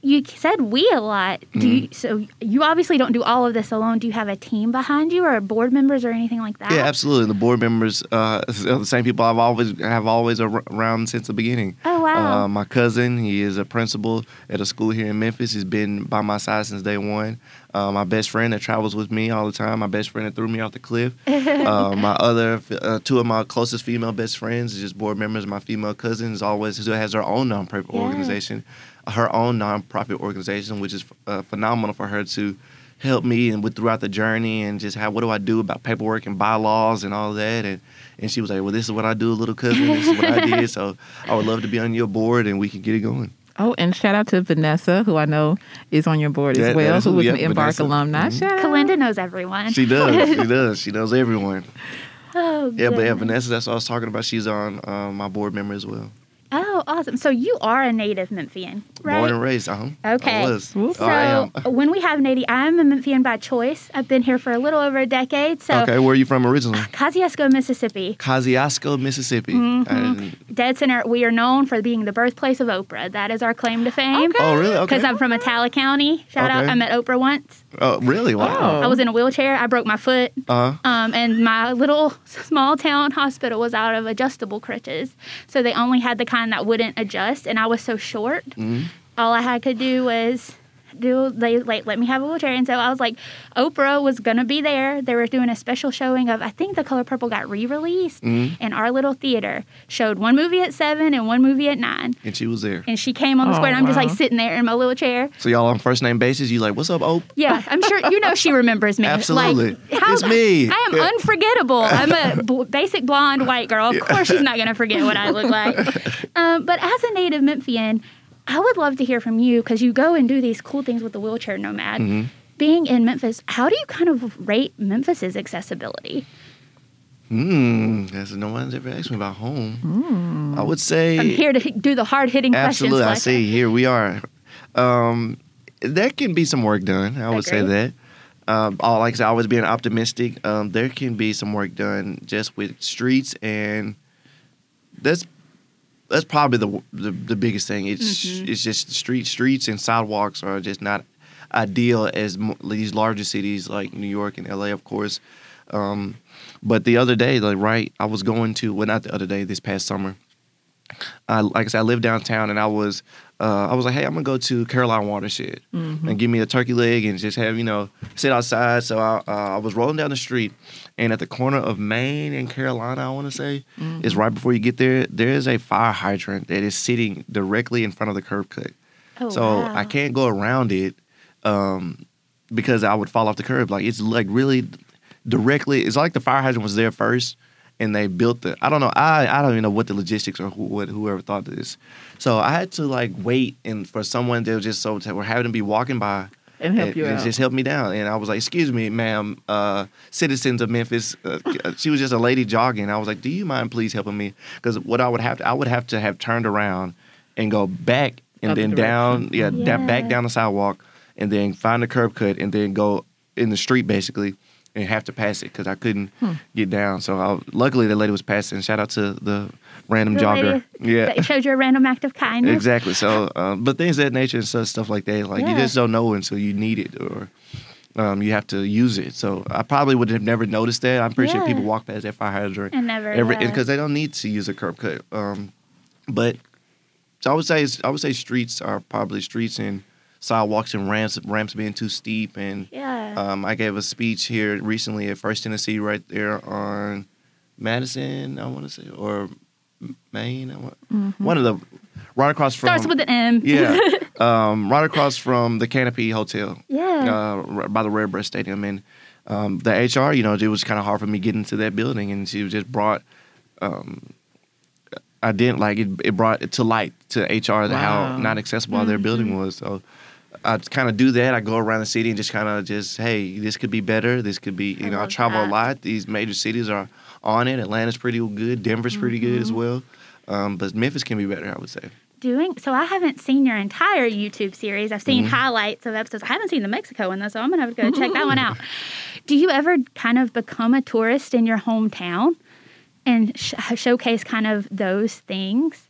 you said we a lot. Do you, so you obviously don't do all of this alone. Do you have a team behind you or board members or anything like that? Yeah, absolutely. The board members uh, are the same people I've always have always around since the beginning. Oh, wow. Uh, my cousin, he is a principal at a school here in Memphis. He's been by my side since day one. Uh, my best friend that travels with me all the time. My best friend that threw me off the cliff. uh, my other uh, two of my closest female best friends, is just board members. My female cousins always who has her own nonprofit Yeah. organization, her own nonprofit organization, which is uh, phenomenal for her to help me and with throughout the journey and just how what do I do about paperwork and bylaws and all that and and she was like, well, this is what I do, little cousin. This is what I did. So I would love to be on your board and we can get it going. Oh, and shout out to Vanessa, who I know is on your board Yeah, as well, who who- was yep, an Embark Vanessa. alumni. Mhm. Shout out. Kalinda knows everyone. She does. she does. She knows everyone. oh, Yeah, but yeah. Vanessa, that's what I was talking about. She's on uh, my board member as well. Oh, awesome. So you are a native Memphian, right? Born and raised. Uh-huh. Okay. I was. Whoop. So Oh, I am. when we have Nady, I'm a Memphian by choice. I've been here for a little over a decade. So okay, where are you from originally? Kosciusko, Mississippi, Kosciusko, Mississippi. Mm-hmm. Dead center. We are known for being the birthplace of Oprah. That is our claim to fame. Oh, really? Okay. Because I'm from Attala County. Shout out. I met Oprah once. Oh, really? Wow. Oh. I was in a wheelchair. I broke my foot. Uh-huh. Um, and my little small town hospital was out of adjustable crutches. So they only had the kind that wouldn't adjust. And I was so short. Mm-hmm. All I had to do was do they like let me have a wheelchair and so I was like Oprah was gonna be there. They were doing a special showing of I think The Color Purple got re-released Mm-hmm. and our little theater showed one movie at seven and one movie at nine. And she was there. And she came on the Oh, square and I'm just like sitting there in my little chair. So y'all on first name basis? You like, what's up, Oprah? Yeah, I'm sure you know she remembers me. Absolutely. Like, how- It's me. I am Yeah. unforgettable. I'm a b- basic blonde white girl. Of course, she's not going to forget what I look like. Um, but as a native Memphian, I would love to hear from you because you go and do these cool things with the wheelchair nomad. Mm-hmm. Being in Memphis, how do you kind of rate Memphis's accessibility? Hmm. That's no one's ever asked me about home. I would say I'm here to do the hard hitting questions. Absolutely, I see. Here we are. Um, there can be some work done. I would say that. Um, all like I said, always being optimistic. Um, there can be some work done just with streets, and that's that's probably the the, the biggest thing. It's Mm-hmm. it's just street streets and sidewalks are just not ideal as mo- these larger cities like New York and LA, of course. Um, but the other day, like right, I was going to well, not the other day, this past summer. I like I said, I live downtown, and I was uh, I was like, hey, I'm gonna go to Carolina Watershed and give me a turkey leg and just have you know sit outside. So I uh, I was rolling down the street, and at the corner of Main and Carolina, I want to say, is right before you get there. There is a fire hydrant that is sitting directly in front of the curb cut. Oh, so wow. I can't go around it um, because I would fall off the curb. Like it's like really directly. It's like the fire hydrant was there first, and they built the. I don't know. I I don't even know what the logistics or who, what whoever thought this. So I had to like wait and for someone that was just so we're having to be walking by. And help you out. And just help me down. And I was like, "Excuse me, ma'am, uh, citizens of Memphis." Uh, she was just a lady jogging. I was like, "Do you mind please helping me?" Because what I would have to, I would have to have turned around and go back and Other then direction. down, yeah, da- back down the sidewalk, and then find the curb cut, and then go in the street basically, and have to pass it because I couldn't Hmm. get down. So I, luckily, the lady was passing. Shout out to the random The jogger. yeah, That showed you a random act of kindness. exactly. So, um, but things of that nature and stuff, stuff like that, like you just don't know until you need it or um, you have to use it. So I probably would have never noticed that. I'm pretty sure people walk past that fire hydrant And never every because they don't need to use a curb cut. Um, but so I would say I would say streets are probably streets and sidewalks and ramps ramps being too steep and Yeah. um, I gave a speech here recently at First Tennessee right there on Madison I want to say or Main I want, one of the right across from Starts with an M. yeah um, right across from the Canopy Hotel Yeah. uh, by the Redbirds Stadium. And um, the HR, you know, it was kind of hard for me getting to that building, and she just brought. Um, I didn't like it. It brought it to light to HR that how not accessible their building was. So I kind of do that. I go around the city and just kind of just, hey, this could be better. This could be, you I know, I travel that. a lot. These major cities are on it. Atlanta's pretty good. Denver's pretty good Mm-hmm. as well. Um, but Memphis can be better, I would say. doing so i haven't seen your entire youtube series i've Mm-hmm. seen highlights of episodes i haven't seen the mexico one though so i'm gonna have to go check that one out do you ever kind of become a tourist in your hometown and sh- showcase kind of those things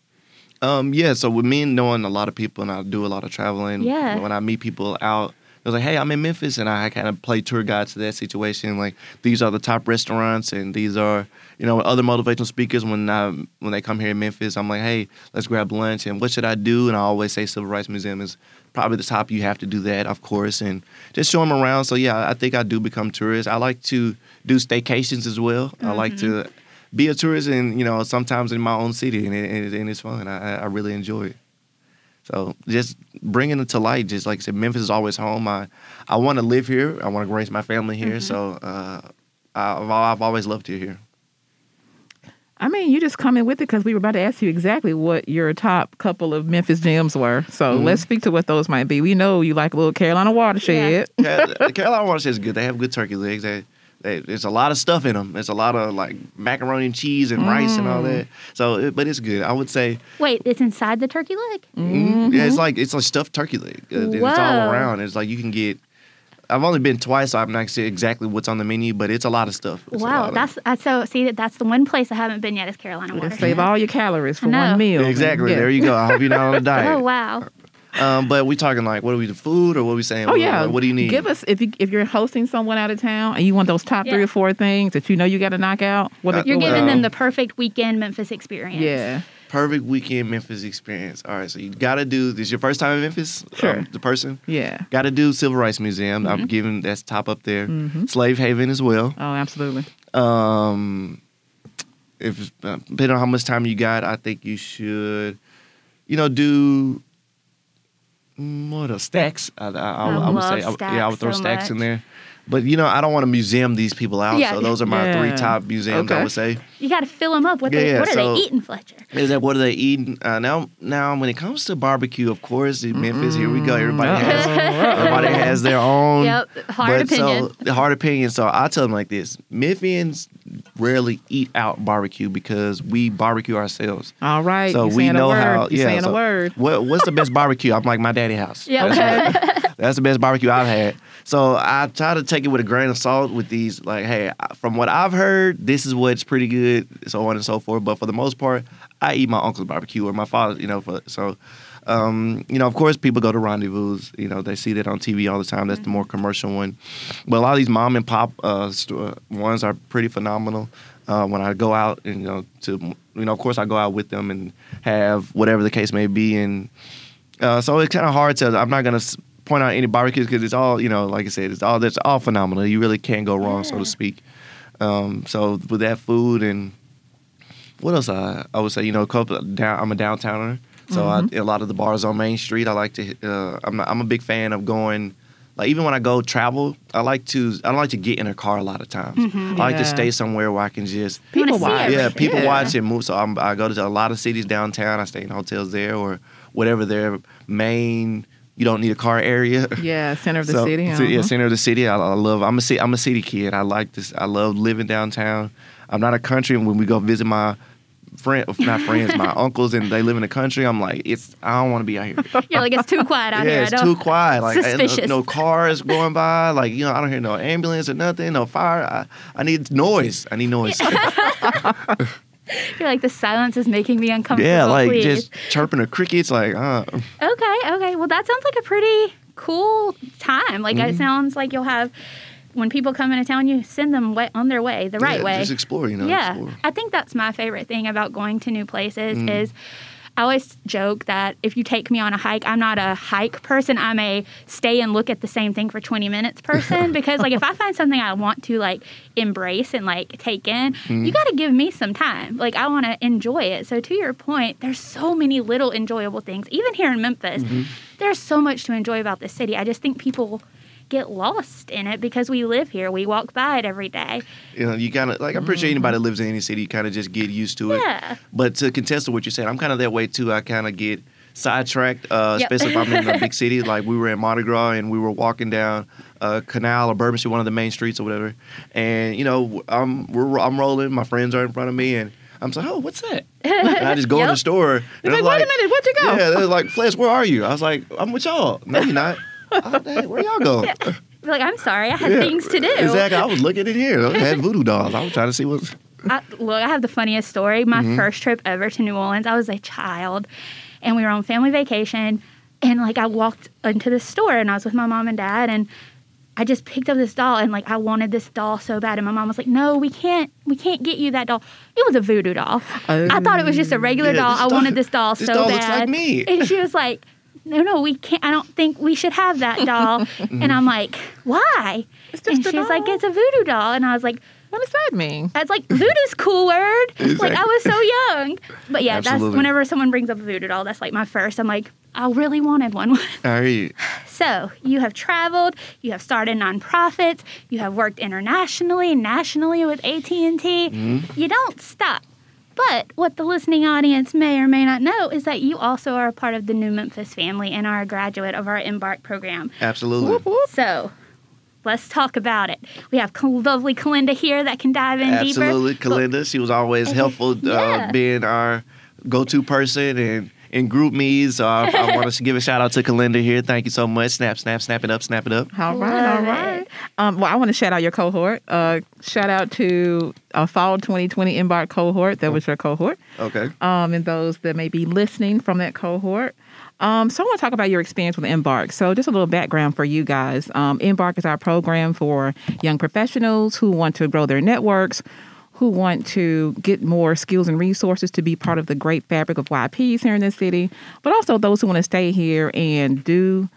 Um, yeah, so with me knowing a lot of people and I do a lot of traveling, Yeah. when I meet people out, it was like, hey, I'm in Memphis, and I kind of play tour guide to that situation. Like, these are the top restaurants, and these are, you know, other motivational speakers. When I, when they come here in Memphis, I'm like, hey, let's grab lunch, and what should I do? And I always say Civil Rights Museum is probably the top. You have to do that, of course, and just show them around. So yeah, I think I do become tourist. I like to do staycations as well. I like to be a tourist, and you know, sometimes in my own city, and, it, and, it, and it's fun. I, I really enjoy it. So just bringing it to light, just like I said, Memphis is always home. I I want to live here. I want to raise my family here. So uh, I've, I've always loved it here. I mean, you just come in with it because we were about to ask you exactly what your top couple of Memphis gems were. So Mm-hmm. let's speak to what those might be. We know you like a little Carolina watershed. Car- Carolina watershed is good. They have good turkey legs. They, they, there's a lot of stuff in them. There's a lot of like macaroni and cheese and rice and all that. So, it, but it's good. I would say, wait it's inside the turkey leg mm, yeah, it's like it's like stuffed turkey leg. Uh, It's all around. It's like you can get. I've only been twice, so I'm not sure exactly what's on the menu, but it's a lot of stuff. It's wow of- that's that's so see that that's the one place i haven't been yet is carolina water save all your calories for one meal. exactly. Yeah. There you go. I hope you're not on a diet. oh wow Um, but we talking like, what are we, the food or what are we saying? Oh What- yeah. What do you need? Give us if you if you're hosting someone out of town and you want those top three or four things that you know you got to knock out. What Uh, are- you're what- giving Um, them the perfect weekend memphis experience Yeah. Perfect weekend Memphis experience. All right, so you got to do. This is your first time in Memphis? Sure. Um, the person. Yeah. Got to do Civil Rights Museum. I'm giving that's top up there. Slave Haven as well. Oh, absolutely. Um, if uh, depending on how much time you got, I think you should, you know, do what else? Stax. I, I, I, I would say, I, yeah, I would throw so Stax in there. But you know, I don't want to museum these people out. Yeah. So those are my three top museums. I would say. you got to fill them up what, Yeah, they, yeah, what are so- they eating fletcher Is that what are they eating uh, now? Now, when it comes to barbecue, of course, in Memphis, here we go. Everybody has everybody has their own. Yep, hard but opinion. So hard opinion. So I tell them like this: Memphians rarely eat out barbecue because we barbecue ourselves. All right. So you we know a word. how. You yeah. saying so a word. What, what's the best barbecue? I'm like my daddy house. Yeah. That's, the best barbecue I've had. So I try to take it with a grain of salt with these. Like, hey, from what I've heard, this is what's pretty good, so on and so forth. But for the most part, I eat my uncle's barbecue or my father's. You know, for so. Um, you know, of course, people go to rendezvous. You know, they see that on TV all the time. That's the more commercial one. But a lot of these mom and pop uh, store ones are pretty phenomenal. Uh, when I go out and you know to you know, of course, I go out with them and have whatever the case may be, and uh, so it's kind of hard to. I'm not gonna point out any barbecues because it's all you know. Like I said, it's all that's all phenomenal. You really can't go wrong, so to speak. Um, so with that food and what else? I I would say you know a couple down. I'm a downtowner, so I, a lot of the bars on Main Street. I like to. Uh, I'm I'm a big fan of going. Like even when I go travel, I like to. I don't like to get in a car a lot of times. I like to stay somewhere where I can just People see watch. yeah, people Yeah. watch and move. So I'm, I go to a lot of cities downtown. I stay in hotels there or whatever their main. You don't need a car area. Yeah. Center of the So- city. so, yeah, uh-huh. center of the city. I, I love. I'm a ci- I'm a city kid. I like this. I love living downtown. I'm not a country. And when we go visit my friend, not friends, my uncles, and they live in the country, I'm like, it's. I don't want to be out here. You're like, it's too quiet out yeah, here. it's too quiet. Like I- Suspicious. no cars going by. Like you know, I don't hear no ambulance or nothing. No fire. I, I need noise. I need noise. You're like, the silence is making me uncomfortable. yeah, like please. just chirping a cricket. It's Like, uh, Okay, okay. Well, that sounds like a pretty cool time. Like, Mm-hmm. it sounds like you'll have, when people come into town, you send them way, on their way, the right yeah, way. Just explore. You know. yeah. Explore. I think that's my favorite thing about going to new places Mm. is I always joke that if you take me on a hike, I'm not a hike person. I'm a stay and look at the same thing for 20 minutes person because like if I find something I want to like embrace and like take in, Mm-hmm. you got to give me some time. Like I want to enjoy it. So to your point, there's so many little enjoyable things. Even here in Memphis, Mm-hmm. there's so much to enjoy about this city. I just think people get lost in it because we live here. We walk by it every day. You know, you kind of like I'm pretty sure anybody that lives in any city, you kind of just get used to it. Yeah. But to contest to what you're saying, I'm kind of that way too. I kind of get sidetracked, uh, Yep. especially if I'm in a big city. Like we were in Mardi Gras and we were walking down uh, Canal or Bourbon Street, one of the main streets or whatever. And you know, I'm we're I'm rolling. My friends are in front of me, and I'm like, oh, what's that? And I just go in the store. and It's they're like, wait a minute, where'd you go? Yeah, they're like, Fletch, where are you? I was like, I'm with y'all. No, you're not. Oh, dang, where y'all go? Be Like I'm sorry, I had Yeah, things to do. Exactly. I was looking in here. I had voodoo dolls. I was trying to see what's. I, look, I have the funniest story. My Mm-hmm. first trip ever to New Orleans, I was a child, and we were on family vacation, and like I walked into the store, and I was with my mom and dad, and I just picked up this doll, and like I wanted this doll so bad, and my mom was like, "No, we can't, we can't get you that doll." It was a voodoo doll. I thought it was just a regular Yeah, doll. this I doll- wanted this doll this so doll bad. looks like me. And she was like, "No, no, we can't. I don't think we should have that doll." and I'm like, "Why?" It's just and a she's like, "It's a voodoo doll," and I was like. What does that mean? I was like, voodoo's cool word. Like I was so young. But yeah, Absolutely. that's whenever someone brings up a voodoo doll, that's like my first. I'm like, I really wanted one. I hear you. so you have traveled, you have started nonprofits, you have worked internationally, nationally with AT and T. Mm-hmm. You don't stop. But what the listening audience may or may not know is that you also are a part of the New Memphis family and are a graduate of our Embark program. Absolutely. So let's talk about it. We have Col- lovely Kalinda here that can dive in deeper. Absolutely. Kalinda, she was always helpful uh, Yeah. being our go to person and in group meets. So I, I want to give a shout out to Kalinda here. Thank you so much. Snap, snap, snap it up, snap it up. All right, Love all right. Um, well, I want to shout out your cohort. Uh, shout out to uh, Fall 2020 Embark cohort. That was your cohort. Okay. Um, and those that may be listening from that cohort. Um, so I want to talk about your experience with Embark. So just a little background for you guys. Um, Embark is our program for young professionals who want to grow their networks, who want to get more skills and resources to be part of the great fabric of YPs here in this city, but also those who want to stay here and do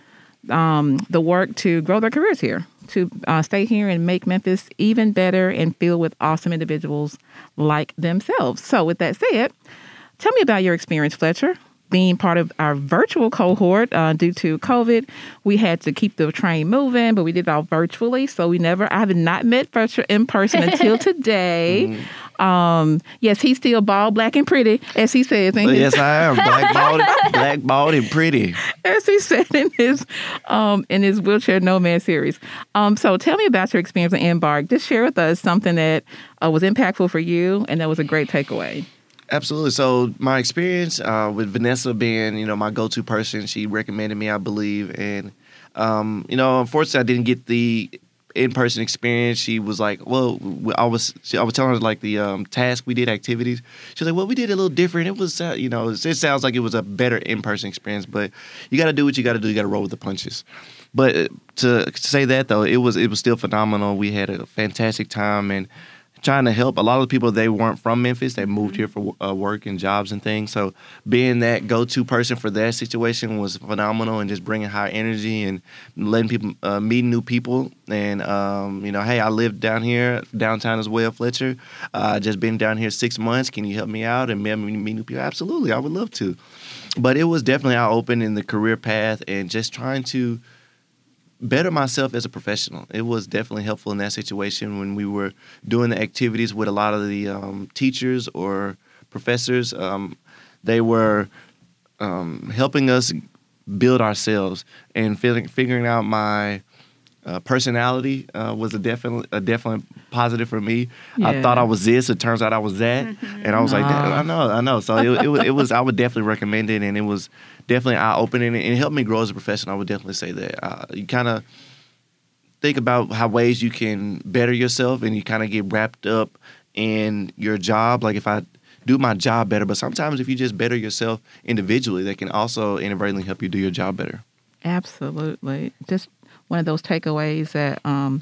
um, the work to grow their careers here, to uh, stay here and make Memphis even better and filled with awesome individuals like themselves. So, with that said, tell me about your experience, Fletcher. Being part of our virtual cohort uh, due to COVID, we had to keep the train moving, but we did it all virtually. So we never, I have not met Fletcher in person until today. Um, yes, he's still bald, black, and pretty, as he says in Well, his yes, I am. Black bald, black bald and pretty. as he said in his um, in his wheelchair nomad series. Um, so tell me about your experience at Embark. Just share with us something that uh, was impactful for you and that was a great takeaway. Absolutely. So my experience uh, with Vanessa being, you know, my go-to person, she recommended me, I believe, and um, you know, unfortunately, I didn't get the in-person experience. She was like, "Well, I was, she, I was telling her like the um, task we did, activities. She was like, "Well, we did a little different. It was, uh, you know, it sounds like it was a better in-person experience, but you got to do what you got to do. You got to roll with the punches." But uh, to say that though, it was it was still phenomenal. We had a fantastic time and trying to help. A lot of the people they weren't from memphis. They moved here for uh, work and jobs and things. So being that go-to person for that situation was phenomenal and just bringing high energy and letting people uh, meet new people. And um, you know hey i live down here downtown as well fletcher. Uh, just been down here six months. Can you help me out and meet, meet new people? Absolutely. I would love to. But it was definitely eye-opening in the career path and just trying to better myself as a professional. It was definitely helpful in that situation when we were doing the activities with a lot of the um, teachers or professors. Um, they were um, helping us build ourselves and feeling, figuring out my uh, personality uh, was a definitely a definite positive for me. I thought I was this. It turns out I was that, and I was like, I know, I know. So it, it, was, it was. I would definitely recommend it, and it was definitely eye opening, and it helped me grow as a professional. I would definitely say that. Uh, you kind of think about how ways you can better yourself, and you kind of get wrapped up in your job. Like if I do my job better, but sometimes if you just better yourself individually, that can also inadvertently help you do your job better. Absolutely. Just one of those takeaways that um,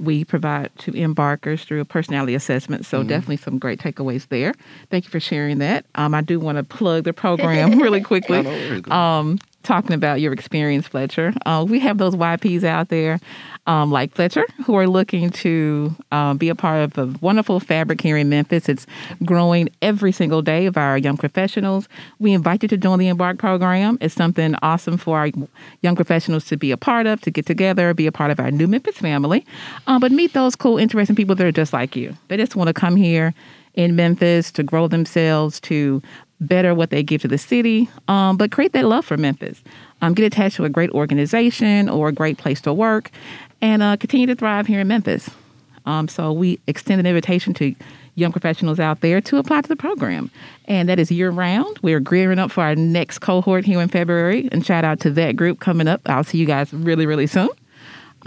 we provide to embarkers through a personality assessment. So definitely some great takeaways there. Thank you for sharing that. Um, I do want to plug the program really quickly. Oh, no worries. Go um, talking about your experience, Fletcher. Uh, we have those YPs out there, um, like Fletcher, who are looking to um, be a part of a wonderful fabric here in Memphis. It's growing every single day of our young professionals. We invite you to join the Embark program. It's something awesome for our young professionals to be a part of, to get together, be a part of our new Memphis family. Uh, but meet those cool, interesting people that are just like you. They just want to come here in Memphis to grow themselves, to better what they give to the city, um, but create that love for Memphis. Um, get attached to a great organization or a great place to work, and uh, continue to thrive here in Memphis. Um, so we extend an invitation to young professionals out there to apply to the program, and that is year round. We're gearing up for our next cohort here in February, and shout out to that group coming up. I'll see you guys really, really soon.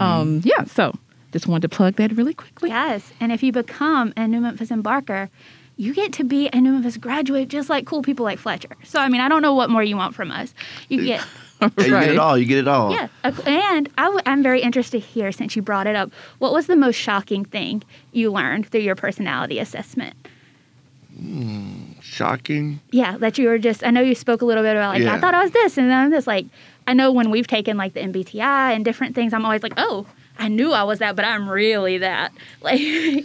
Um, yeah, so just wanted to plug that really quickly. Yes, and if you become a New Memphis Embarker, you get to be a New Memphis graduate just like cool people like Fletcher. So, I mean, I don't know what more you want from us. You get, Yeah, you get it all. You get it all. yeah. And I w- I'm very interested here since you brought it up. What was the most shocking thing you learned through your personality assessment? Hmm, shocking. Yeah, that you were just, I know you spoke a little bit about like, I thought I was this and then I'm this. Like, I know when we've taken like the MBTI and different things, I'm always like, oh, I knew I was that, but I'm really that. Like,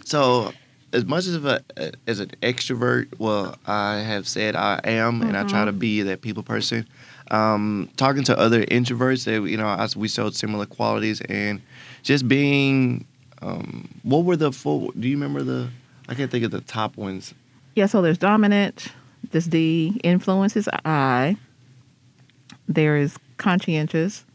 So, as much as a as an extrovert, well, I have said I am, and I try to be that people person. Um, talking to other introverts, that you know, as we showed similar qualities, and just being. Um, what were the four? Do you remember the? I can't think of the top ones. Yeah, so there's dominant, there's D, influence is I, there is conscientious,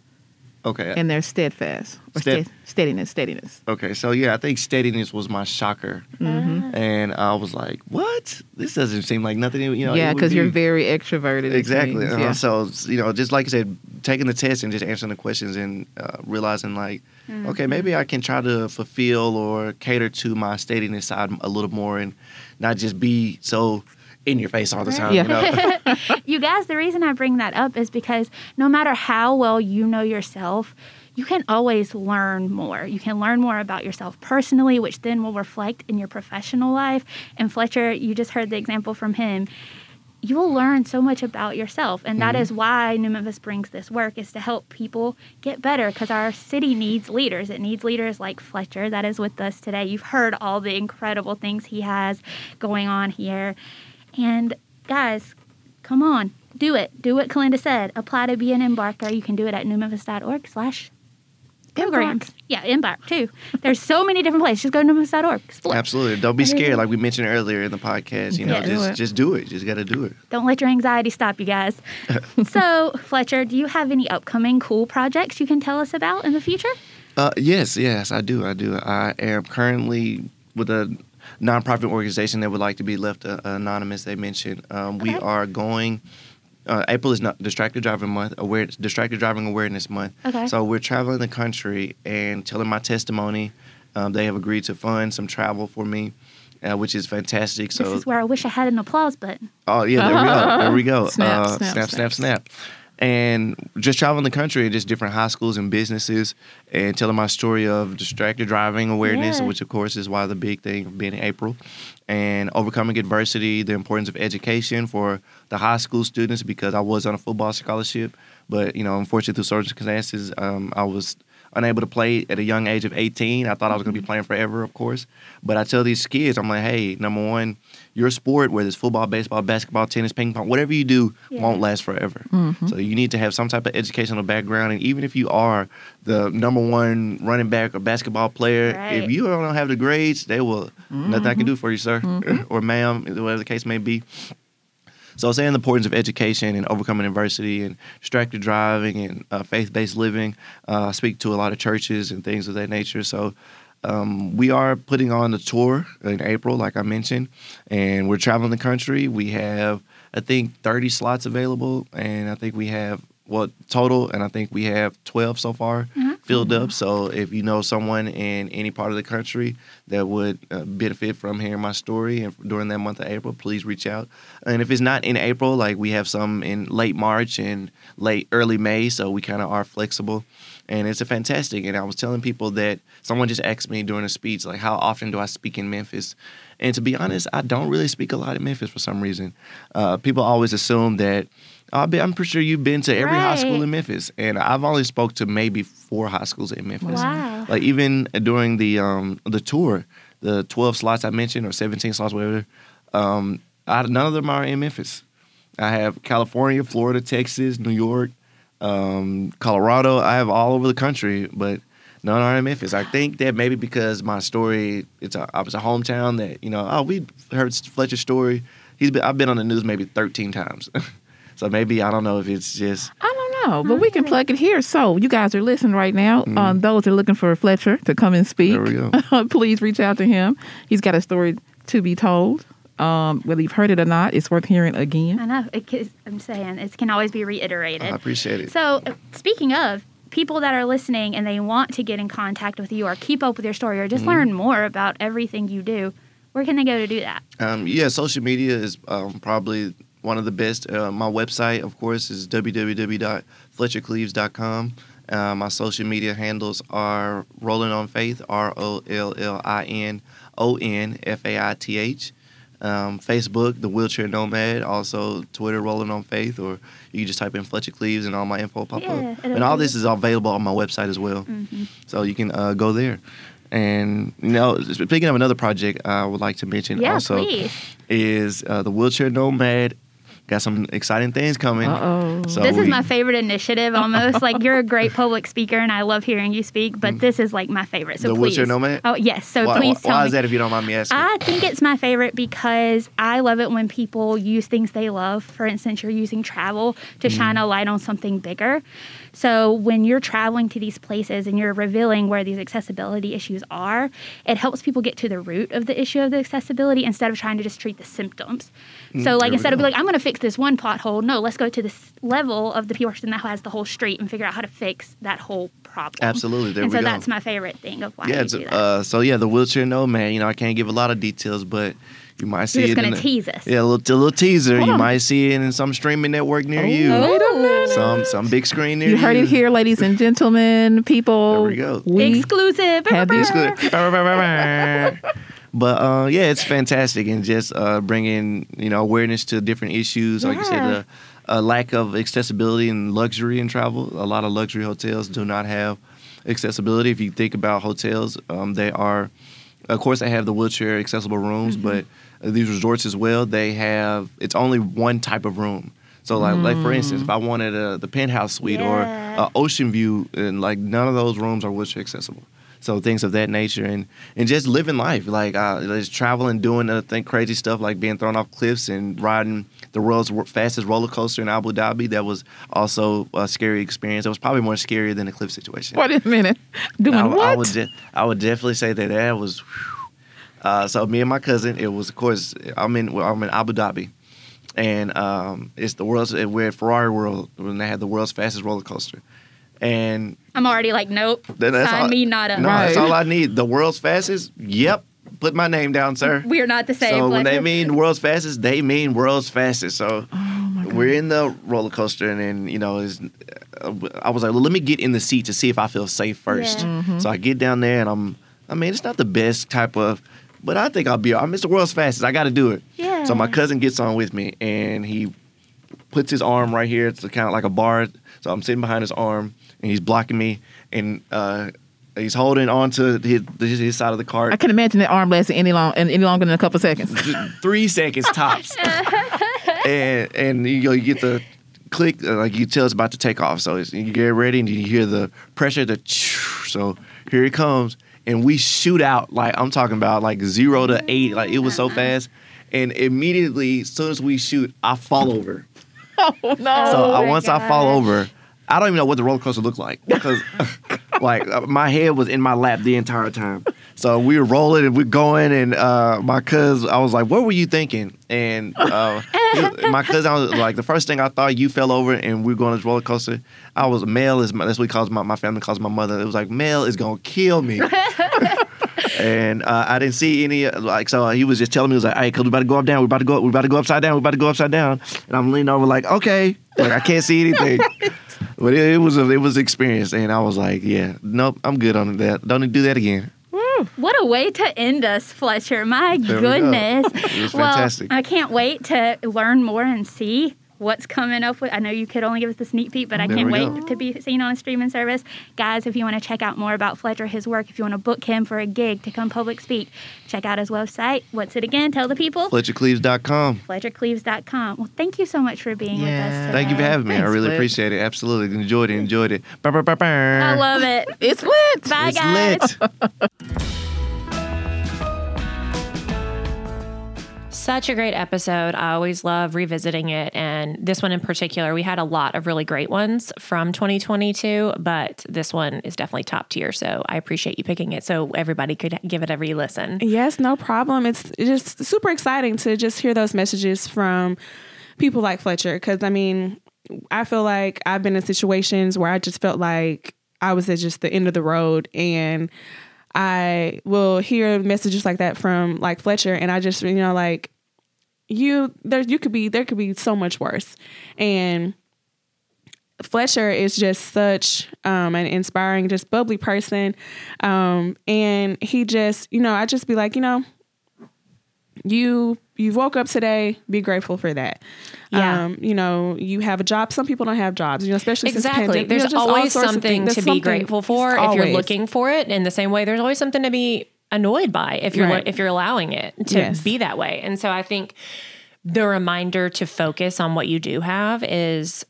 Okay. and they're steadfast. Or Stead- stead- steadiness, steadiness. Okay, so yeah, I think steadiness was my shocker, Mm-hmm. and I was like, "What? This doesn't seem like nothing." You know, yeah, it would because you're very extroverted. exactly. seems, uh-huh. yeah. So you know, just like I said, taking the test and just answering the questions and uh, realizing like, okay, maybe I can try to fulfill or cater to my steadiness side a little more and not just be so in your face all the time. Yeah. You know? you guys, the reason I bring that up is because no matter how well you know yourself, you can always learn more. You can learn more about yourself personally, which then will reflect in your professional life. And Fletcher, you just heard the example from him. You will learn so much about yourself. And that mm-hmm. is why New Memphis brings this work is to help people get better because our city needs leaders. It needs leaders like Fletcher that is with us today. You've heard all the incredible things he has going on here. And guys, come on, do it. Do what Kalinda said. Apply to be an embarker. You can do it at newmemphis.org slash programs. Yeah, embark too. There's so many different places. Just go to newmemphis.org. Explore. Absolutely. Don't be scared, like we mentioned earlier in the podcast. You know, Yeah. Just it. just do it. Just got to do it. Don't let your anxiety stop you guys. so, Fletcher, do you have any upcoming cool projects you can tell us about in the future? Uh, yes, yes, I do. I do. I am currently with a nonprofit organization that would like to be left uh, anonymous. They mentioned um, we Okay. are going. Uh, April is not distracted driving month. Aware distracted driving awareness month. Okay. So we're traveling the country and telling my testimony. Um, they have agreed to fund some travel for me, uh, which is fantastic. So this is where I wish I had an applause button. Oh yeah, there we go. There we go. Snap, uh, snap, snap, snap, snap. And just traveling the country and just different high schools and businesses and telling my story of distracted driving awareness, Yeah. which of course is why the big thing of being in April, and overcoming adversity, the importance of education for the high school students because I was on a football scholarship, but you know, unfortunately through circumstances, um, I was unable to play at a young age of 18. I thought I was going to be playing forever, of course. But I tell these kids, I'm like, hey, number one, your sport, whether it's football, baseball, basketball, tennis, ping pong, whatever you do, Yeah. won't last forever. So you need to have some type of educational background. And even if you are the number one running back or basketball player, Right. if you don't have the grades, they will nothing I can do for you, sir or ma'am, whatever the case may be. So saying the importance of education and overcoming adversity and distracted driving and uh, faith-based living. Uh, I speak to a lot of churches and things of that nature. So um, we are putting on a tour in April, like I mentioned, and we're traveling the country. We have, I think, 30 slots available, and I think we have well total, and I think we have 12 so far filled up. So if you know someone in any part of the country that would uh, benefit from hearing my story and during that month of April, please reach out. And if it's not in April, like we have some in late March and late early May, so we kind of are flexible. And it's a fantastic. And I was telling people that someone just asked me during a speech, like, how often do I speak in Memphis? And to be honest, I don't really speak a lot in Memphis for some reason. Uh, people always assume that. I'll be, I'm pretty sure you've been to every high school in Memphis, and I've only spoke to maybe four high schools in Memphis. Wow. Like even during the um, the tour, the 12 slots I mentioned or 17 slots, whatever, um, I, none of them are in Memphis. I have California, Florida, Texas, New York, um, Colorado. I have all over the country, but none are in Memphis. I think that maybe because my story, it's a, I was a hometown that you know. Oh, we heard Fletcher's story. He's been I've been on the news maybe 13 times, so maybe I don't know if it's just I don't know, but we can plug it here. So you guys are listening right now. Um, those are looking for Fletcher to come and speak, Mm-hmm. There we go. please reach out to him. He's got a story to be told. Um, whether you've heard it or not, it's worth hearing again. I know. It, I'm saying it can always be reiterated. I appreciate it. So, uh, speaking of people that are listening and they want to get in contact with you or keep up with your story or just Mm-hmm. learn more about everything you do, where can they go to do that? Um, yeah, social media is um, probably one of the best. Uh, my website, of course, is www.fletchercleaves.com. Uh, my social media handles are Rolling on Faith, R O L L I N O N F A I T H. Um, Facebook, The Wheelchair Nomad. Also, Twitter, Rolling on Faith, or you can just type in Fletcher Cleaves and all my info will pop Yeah, up. And all this is available on my website as well. So you can uh, go there. And, you know, speaking of another project I would like to mention Yeah, also please. is uh, the wheelchair nomad. Got some exciting things coming. Uh-oh. So this is we- my favorite initiative almost. like you're a great public speaker and I love hearing you speak, but this is like my favorite. So Mm. The please. Wheelchair Nomad? Oh, yes. So why, please why, tell why me. is that if you don't mind me asking? I think it's my favorite because I love it when people use things they love. For instance, you're using travel to Mm-hmm. shine a light on something bigger. So when you're traveling to these places and you're revealing where these accessibility issues are, it helps people get to the root of the issue of the accessibility instead of trying to just treat the symptoms. So Mm, there like instead of go. be like, I'm going to fix this one pothole. No, let's go to this level of the person that has the whole street and figure out how to fix that whole problem. Absolutely, there and we so go. that's my favorite thing of why yeah, I it's, do that. uh, so yeah, the wheelchair nomad. You know, I can't give a lot of details, but you might see You're just it. in gonna the- tease us. Yeah, a little, a little teaser. you might see it in some streaming network near you. Ooh. Some some big screen near You you. heard it here, ladies and gentlemen, people. There we go. We Exclusive. have these It's good. but uh, yeah, it's fantastic and just uh, bringing you know awareness to different issues. Like you said, Yeah. the a lack of accessibility and luxury in travel. A lot of luxury hotels do not have accessibility. If you think about hotels, um, they are, of course, they have the wheelchair accessible rooms, Mm-hmm. but uh, these resorts as well, they have it's only one type of room. So like, like for instance, if I wanted a, the penthouse suite Yeah. or a ocean view, and like none of those rooms are wheelchair accessible. So things of that nature, and and just living life, like uh, just traveling, doing uh, think crazy stuff, like being thrown off cliffs and riding the world's fastest roller coaster in Abu Dhabi. That was also a scary experience. It was probably more scary than the cliff situation. Wait a minute. Doing I, what? I would de- I would definitely say that that was. whew. Uh, so me and my cousin, it was of course I'm in I'm in Abu Dhabi, and um, it's the world's we're at Ferrari World when they had the world's fastest roller coaster, and I'm already like, nope. that's Sign all, me not up. No, that's all I need. The world's fastest. Yep, put my name down, sir. We're not the same. So when they mean world's fastest, they mean world's fastest. So Oh we're in the roller coaster, and then you know, is uh, I was like, well, let me get in the seat to see if I feel safe first. Yeah. Mm-hmm. So I get down there, and I'm, I mean, it's not the best type of, but I think I'll be. I'm Mr. World's fastest. I got to do it. Yeah. So my cousin gets on with me, and he puts his arm right here. It's kind of like a bar. So I'm sitting behind his arm, and he's blocking me, and uh, he's holding on to his, his, side of the cart. I can imagine that arm lasting any long any longer than a couple seconds. Three seconds tops. and and you, know, you get the click, uh, like you tell it's about to take off. So it's, you get ready and you hear the pressure, the so here it comes. And we shoot out, like I'm talking about like zero to eight. Like it was so uh-huh. fast. And immediately, as soon as we shoot, I fall over. oh no. So Oh my once I fall over, I don't even know what the roller coaster looked like because, like, uh, my head was in my lap the entire time. So we were rolling and we're going, and uh, my cousin, I was like, "What were you thinking?" And uh, my cousin, I was like, "The first thing I thought, you fell over, and we are going on this roller coaster." I was male is my, that's what calls my my family calls my mother. It was like male is gonna kill me. and uh, I didn't see any uh, like so he was just telling me he was like, "Hey, cause we about to go up down, we about to go, we about to go upside down, we about to go upside down," and I'm leaning over like, "Okay," like I can't see anything. But it, it was a it was an experience, and I was like, yeah, nope, I'm good on that. Don't do that again. What a way to end us, Fletcher. My There we go. goodness. It was well. I can't wait to learn more and see what's coming up with. I know you could only give us the sneak peek, but I There can't wait go. to be seen on a streaming service. Guys, if you want to check out more about Fletcher, his work, if you want to book him for a gig to come public speak, check out his website. What's it again? Tell the people. FletcherCleaves.com. FletcherCleaves.com. Well, thank you so much for being with us today. Thank you for having me. I really Flit. appreciate it. Absolutely enjoyed it. Enjoyed it. Bah, bah, bah, bah. I love it. It's lit. Bye, it's guys. lit. Such a great episode. I always love revisiting it. And this one in particular, we had a lot of really great ones from 2022, but this one is definitely top tier. So I appreciate you picking it so everybody could give it a re listen. Yes, no problem. It's just super exciting to just hear those messages from people like Fletcher. Because, I mean, I feel like I've been in situations where I just felt like I was at just the end of the road. And I will hear messages like that from like Fletcher. And I just, you know, like, you there you could be there could be so much worse and Fletcher is just such um, an inspiring, just bubbly person. Um, and he just, you know, I just be like, you know, you you woke up today, be grateful for that. Yeah. Um, you know, you have a job. Some people don't have jobs, you know, especially since Exactly. pandemic. There's You know, always something to be something- grateful for if you're looking for it. In the same way, there's always something to be annoyed by if you're Right. if you're allowing it to Yes. be that way. And so I think the reminder to focus on what you do have is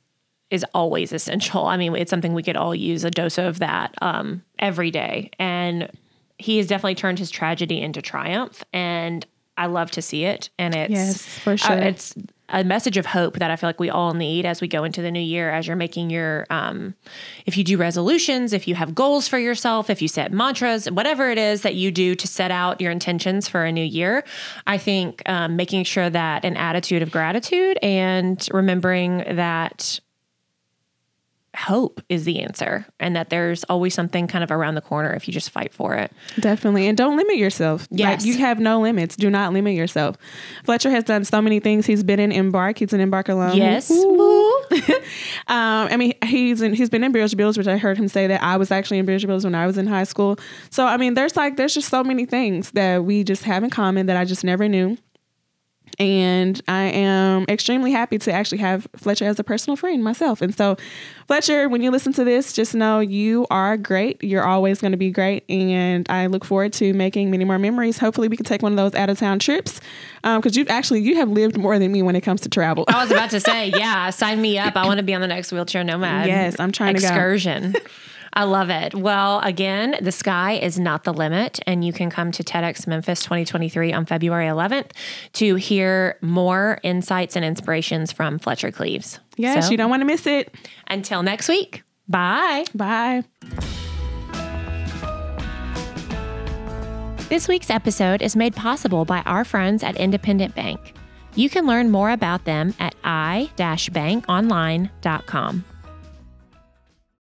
is always essential. I mean, it's something we could all use a dose of that um, every day. And he has definitely turned his tragedy into triumph, and I love to see it. And it's Yes, for uh, sure. it's a message of hope that I feel like we all need as we go into the new year. As you're making your, um, if you do resolutions, if you have goals for yourself, if you set mantras, whatever it is that you do to set out your intentions for a new year, I think um, making sure that an attitude of gratitude and remembering that hope is the answer and that there's always something kind of around the corner if you just fight for it. Definitely. And don't limit yourself. Yes. Like, you have no limits. Do not limit yourself. Fletcher has done so many things. He's been in Embark. He's an Embark alum. Yes. Um, I mean, he's in, he's been in Bills Bills, which I heard him say that I was actually in Bills Bills when I was in high school. So I mean, there's like there's just so many things that we just have in common that I just never knew. And I am extremely happy to actually have Fletcher as a personal friend myself. And so, Fletcher, when you listen to this, just know you are great. You're always going to be great. And I look forward to making many more memories. Hopefully, we can take one of those out of town trips um, because you've actually you have lived more than me when it comes to travel. I was about to say, yeah, sign me up. I want to be on the next wheelchair nomad. Yes, I'm trying to go. excursion. I love it. Well, again, the sky is not the limit, and you can come to TEDx Memphis 2023 on February 11th to hear more insights and inspirations from Fletcher Cleaves. Yes, So, you don't want to miss it. Until next week, bye. Bye. This week's episode is made possible by our friends at Independent Bank. You can learn more about them at i-bankonline.com.